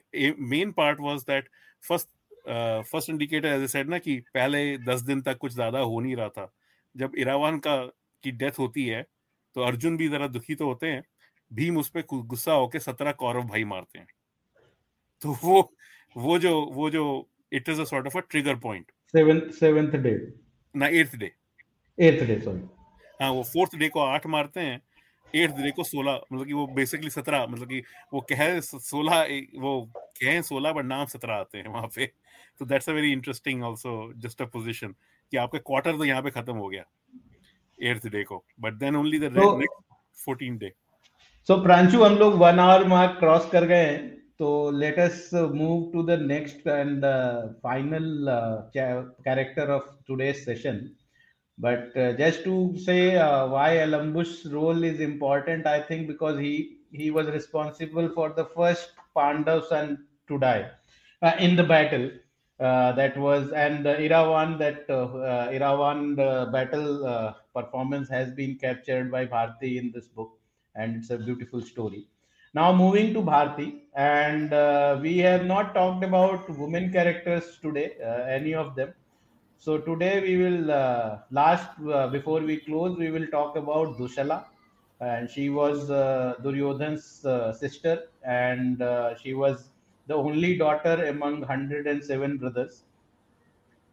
S3: main part was that first first indicator as said ना कि पहले दस दिन तक कुछ ज़्यादा हो नहीं रहा था। जब इरावान का की डेथ होती है तो अर्जुन भी जरा दुखी तो होते हैं। भीम उस पर गुस्सा होकर सत्रह कौरव भाई मारते हैं। तो वो वो जो वो जो it is a of a trigger
S1: point seventh day.
S3: ना eighth day
S1: eighth day sorry
S3: हाँ वो फोर्थ डे को आठ मारते हैं। एट्थ डे को सोलह मतलब कि वो बेसिकली सत्रह मतलब कि वो कह सोलह वो कहें सोलह बट नाम सत्रह आते हैं वहाँ पे। तो that's a very interesting also just a position कि आपका क्वार्टर तो यहाँ पे खत्म हो गया एट्थ डे को। But then only the next 14 day
S1: so Pranshu हम लोग वन आवर मार्क क्रॉस कर गए हैं तो let us move to the next and final character of today's session but uh, just to say uh, why Alambush's role is important, I think because he he was responsible for the first Pandav son to die uh, in the battle. Uh, that was and uh, Iravan that uh, uh Iravan uh, battle performance has been captured by Bharti in this book, and it's a beautiful story. Now moving to Bharti, and we have not talked about women characters today, any of them. So today we will uh, last uh, before we close, we will talk about Dushala, and she was uh, Duryodhan's sister, and she was the only daughter among 107 brothers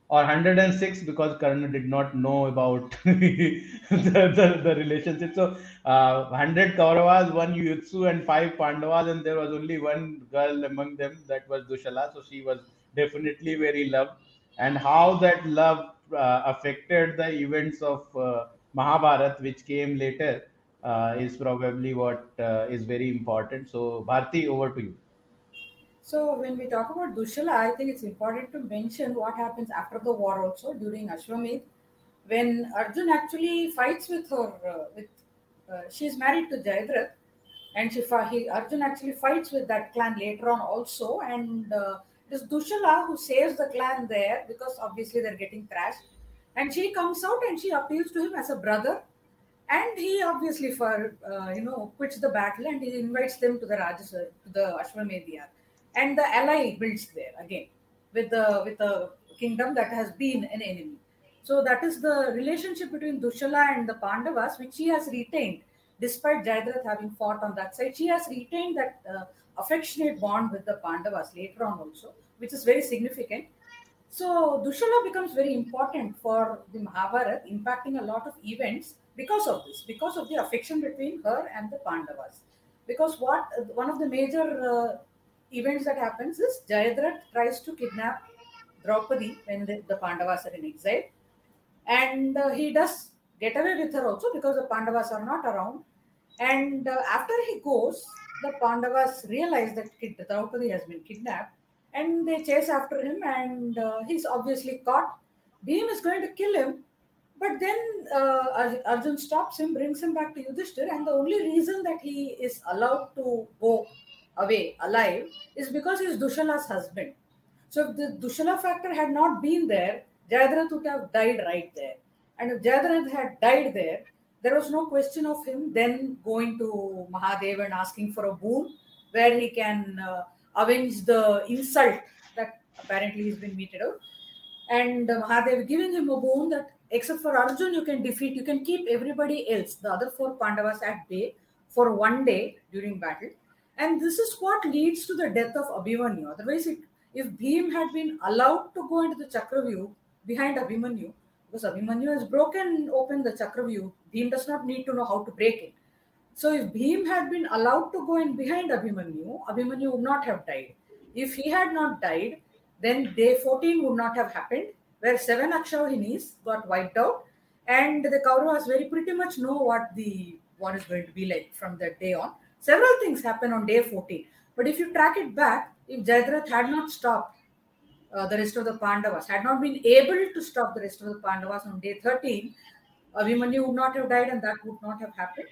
S1: or 106 because Karna did not know about the, the, the, relationship. So uh, 100 Kauravas, one Yuyutsu, and five Pandavas, and there was only one girl among them that was Dushala. So she was definitely very loved. And how that love uh, affected the events of uh, Mahabharat, which came later, uh, is probably what uh, is very important. So, Bharti, over to you.
S2: So when we talk about Dushala, I think it's important to mention what happens after the war also during Ashwamedh, when Arjun actually fights with her. Uh, with uh, she's married to Jayadratha, and she he, Arjun actually fights with that clan later on also, and uh, it is Dushala who saves the clan there because obviously they're getting thrashed, and she comes out and she appeals to him as a brother, and he obviously for uh, you know quits the battle and he invites them to the Rajas to the Ashwamedh and the ally builds there again with the with the kingdom that has been an enemy. So that is the relationship between Dushala and the Pandavas, which she has retained despite Jayadratha having fought on that side. She has retained that uh, affectionate bond with the Pandavas later on also, which is very significant. So Dushala becomes very important for the Mahabharata, impacting a lot of events because of this, because of the affection between her and the Pandavas. Because what one of the major uh, events that happens is Jayadratha tries to kidnap Draupadi when the, the Pandavas are in exile, and uh, he does get away with her also because the Pandavas are not around. And uh, after he goes, the Pandavas realize that Draupadi has been kidnapped, and they chase after him, and uh, he's obviously caught. Bhim is going to kill him, but then uh, Arjun stops him, brings him back to Yudhishthir, and the only reason that he is allowed to go away alive is because he's Dushala's husband. So if the Dushala factor had not been there, Jayadratha would have died right there. And if Jayadratha had died there, there was no question of him then going to Mahadev and asking for a boon where he can uh, avenge the insult that apparently he's been meted out. And uh, Mahadev giving him a boon that except for Arjun, you can defeat, you can keep everybody else, the other four Pandavas at bay for one day during battle. And this is what leads to the death of Abhimanyu. Otherwise, it, if Bhim had been allowed to go into the Chakravyuh behind Abhimanyu, because Abhimanyu has broken open the Chakravyuh, Bhim does not need to know how to break it. So if Bhim had been allowed to go in behind Abhimanyu, Abhimanyu would not have died. If he had not died, then day 14 would not have happened, where seven Akshauhinis got wiped out, and the Kauravas very pretty much know what the war is going to be like from that day on. Several things happen on day 14. But if you track it back, if Jayadratha had not stopped uh, the rest of the Pandavas, had not been able to stop the rest of the Pandavas on day 13, Abhimanyu would not have died and that would not have happened.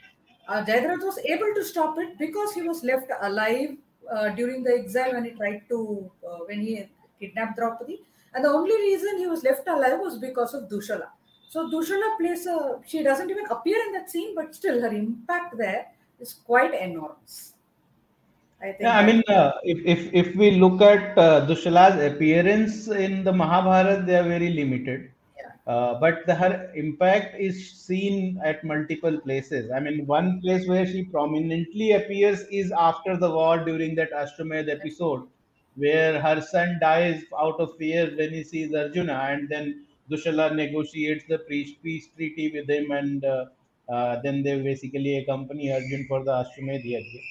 S2: Uh, was able to stop it because he was left alive uh, during the exile when he tried to, uh, when he kidnapped Draupadi. And the only reason he was left alive was because of Dushala. So Dushala plays a, she doesn't even appear in that scene, but still her impact there is quite enormous. I think.
S1: Yeah, I mean, uh, if, if if we look at uh, Dushala's appearance in the Mahabharata, they are very limited. Uh, but the, her impact is seen at multiple places. I mean, one place where she prominently appears is after the war during that Ashwamedh episode, where her son dies out of fear when he sees Arjuna, and then Dushala negotiates the peace, peace treaty with him, and uh, uh, then they basically accompany Arjun for the Ashwamedh yajna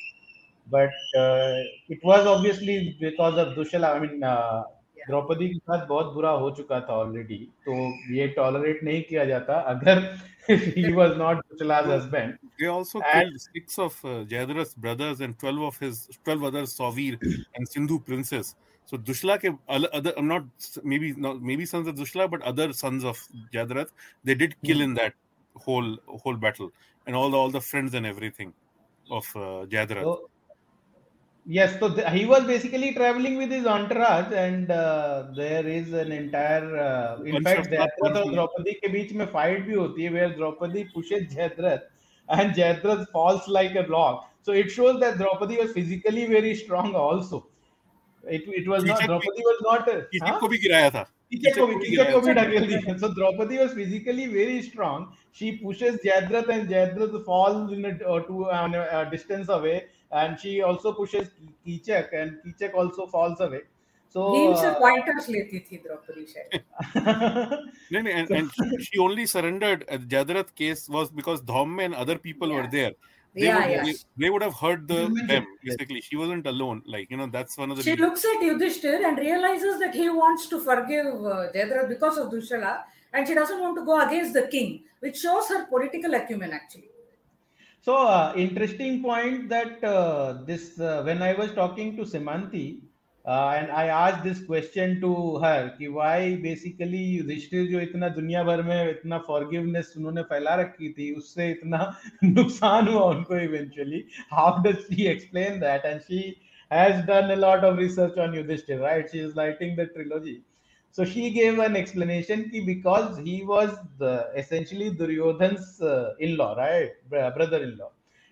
S1: but uh, it was obviously because of Dushala. I mean, uh. Draupadi के साथ बहुत बुरा हो चुका था already तो ये tolerate नहीं किया जाता अगर he was not Dushala's husband.
S3: They also
S1: And-
S3: killed six of uh, Jayadratha's brothers and 12 of his 12 other Savir and Sindhu princes. So Dushla ke other I'm not maybe not maybe sons of Dushla but other sons of Jayadratha they did kill in that whole whole battle and all the all the friends and everything of uh, Jayadratha.
S1: So, yes, so th- he was basically traveling with his entourage, and uh, there is an entire. Uh, in
S3: Bunch
S1: fact,
S3: of
S1: Jayadratha और
S3: Draupadi.
S1: Draupadi के बीच में fight भी होती है, where Draupadi pushes Jayadratha, and Jayadratha falls like a block. So it shows that Draupadi was physically very strong also. It, it was not
S3: Kichaka भी-
S1: Draupadi was not. a-
S3: किसी
S1: हाँ?
S3: को भी गिराया था
S1: कीचक को भी
S3: कीचक
S1: कीचक को भी
S3: गिराया
S1: ढकेल दिया so Draupadi was physically very strong she pushes Jayadratha and Jayadratha falls in a, uh, to uh, a distance away and she also pushes Kichak, and Kichak also falls away. So
S2: pointers
S1: uh,
S2: thi
S3: no, no, and, and she only surrendered. Uh, Jadrat case was because Dhamma and other people
S2: yeah.
S3: were there. They,
S2: yeah,
S3: would,
S2: yeah.
S3: They, they, would have heard the them basically. She wasn't alone. Like you know, that's one of the.
S2: She
S3: reasons.
S2: looks at Yudhishthir and realizes that he wants to forgive uh, because of Dushala, and she doesn't want to go against the king, which shows her political acumen actually.
S1: So uh, interesting point that uh, this uh, when I was talking to Simanti uh, and I asked this question to her कि why basically Yudhishthir जो इतना दुनिया भर में इतना forgiveness उन्होंने फैला रखी थी उससे इतना नुकसान हुआ उनको eventually how does she explain that and she has done a lot of research on Yudhishthir right she is writing the trilogy So she gave an explanation ki because he was the, essentially Duryodhan's uh, in-law, right, brother-in-law,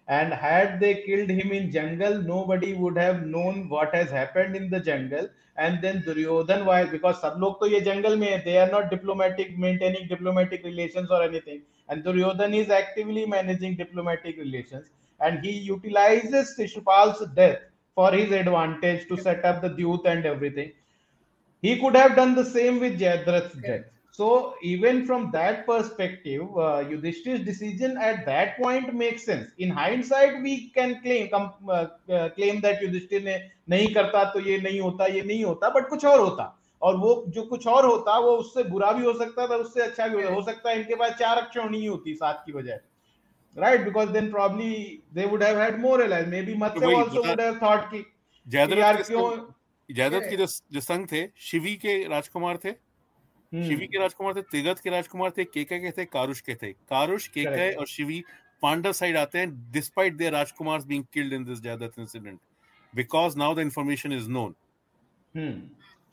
S1: and had they killed him in jungle, nobody would have known what has happened in the jungle. And then Duryodhan, why? Because sab log to ye jungle mein, they are not diplomatic, maintaining diplomatic relations or anything. And Duryodhan is actively managing diplomatic relations, and he utilizes Shishupal's death for his advantage to set up the Dute and everything. He could have done the same with Jayadratha's death. So even from that perspective, uh, Yudhishthir's decision at that point makes sense. In hindsight, we can claim com, uh, uh, claim that Yudhishthir ने नहीं करता तो ये नहीं होता ये नहीं होता but कुछ और होता और वो जो कुछ और होता वो उससे बुरा भी हो सकता था उससे अच्छा भी हो सकता है इनके पास चार अक्षर नहीं होती सात की बजाय right because then probably they would have had more allies maybe Matsya also would have thought कि
S3: यार क्यों जयदत्त के जो जो संघ थे शिवी के राजकुमार थे शिवी के राजकुमार थे तिगत के राजकुमार थे केके के थे कारुष के थे कारुष केके और शिवी पांडव साइड आते हैं despite their rajkumar being killed in this Jayadatt incident because now the information is known
S1: hmm.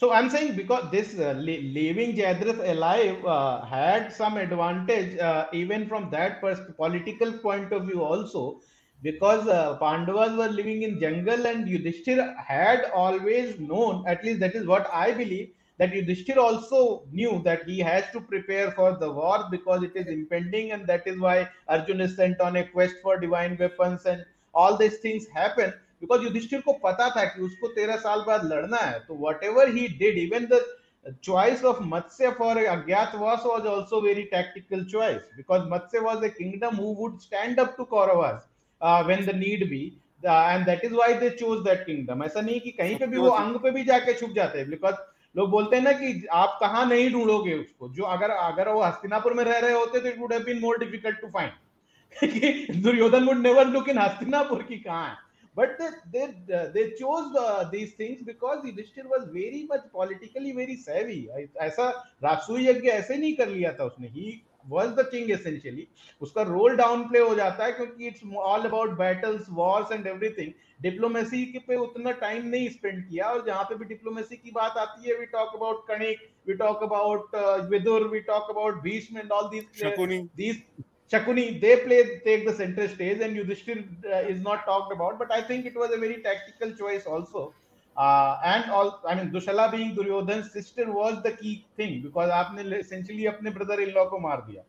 S1: so i'm saying because this uh, leaving jayadratha alive uh, had some advantage uh, even from that political point of view also because uh, pandavas were living in jungle and yudhishthir had always known at least that is what i believe that Yudhishthir also knew that he has to prepare for the war because it is impending, and that is why Arjun is sent on a quest for divine weapons, and all these things happen because Yudhishthir को पता था कि उसको तेरह साल बाद लड़ना है तो whatever he did, even the choice of Matsya for Agyatwas was also very tactical choice because Matsya was a kingdom who would stand up to Kauravas When the need be. And that is why they chose that kingdom ऐसा नहीं कि कहीं पे भी वो अंग पे भी जाके छुप जाते हैं बिकॉज़ लोग बोलते हैं ना कि आप कहा नहीं ढूंढोगे उसको। जो अगर अगर वो हस्तिनापुर में रह रहे होते तो it would have been more difficult to find Duryodhan would never look in Hastinapur की कहाँ है। But they they they chose uh, these things because Yudhishthir was very much politically very savvy. ऐसा राजसूय यज्ञ ऐसे नहीं कर लिया था उसने। He was the king essentially उसका रोल डाउन प्ले हो जाता है क्योंकि it's all about battles wars and everything diplomacy के पे उतना टाइम नहीं स्पेंड किया और जहाँ पे भी डिप्लोमेसी की बात आती है we talk about Kanik we talk about Vidur we talk about Bhishma and all
S3: these
S1: these Shakuni they play take the central stage and Yudhishthir is not talked about but I think it was a very tactical choice also Uh, and all, I mean, Dushala being Duryodhan's sister was the key thing because आपने essentially अपने brother-in-law को So दिया.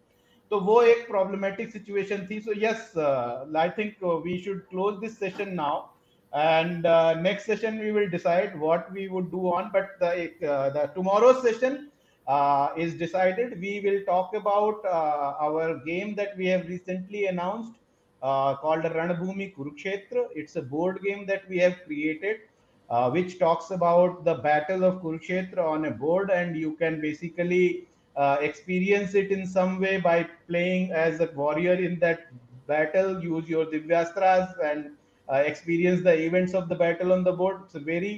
S1: तो वो problematic situation So yes, uh, I think uh, we should close this session now. And uh, next session we will decide what we would do on. But the, uh, the tomorrow's session uh, is decided. We will talk about our game that we have recently announced called Ranbhoomi Kurukshetra. It's a board game that we have created. Uh, which talks about the battle of kurukshetra on a board and you can basically uh, experience it in some way by playing as a warrior in that battle use your divyastras and experience the events of the battle on the board it's very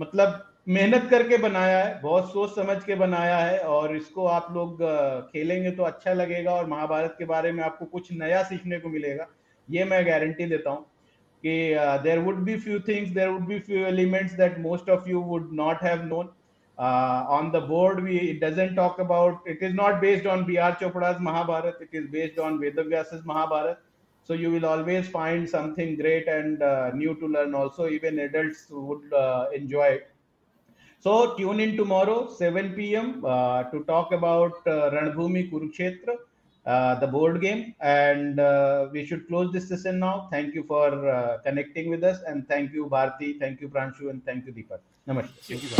S1: मतलब मेहनत करके बनाया है बहुत सोच समझ के बनाया है और इसको आप लोग uh, खेलेंगे तो अच्छा लगेगा और महाभारत के बारे में आपको कुछ नया सीखने को मिलेगा ये मैं गारंटी देता हूँ कि there would be few things there would be few elements that most of you would not have known on the board we it doesn't talk about it is not based on br chopra's mahabharat it is based on vedavyasa's mahabharat. So you will always find something great and uh, new to learn also even adults would uh, enjoy it. So tune in tomorrow 7 pm uh, to talk about uh, ranbhoomi kurukshetra the board game. And uh, we should close this session now. Thank you for uh, connecting with us. And thank you bharti. Thank you pranshu. And thank you deepak. Namaste.
S3: Thank you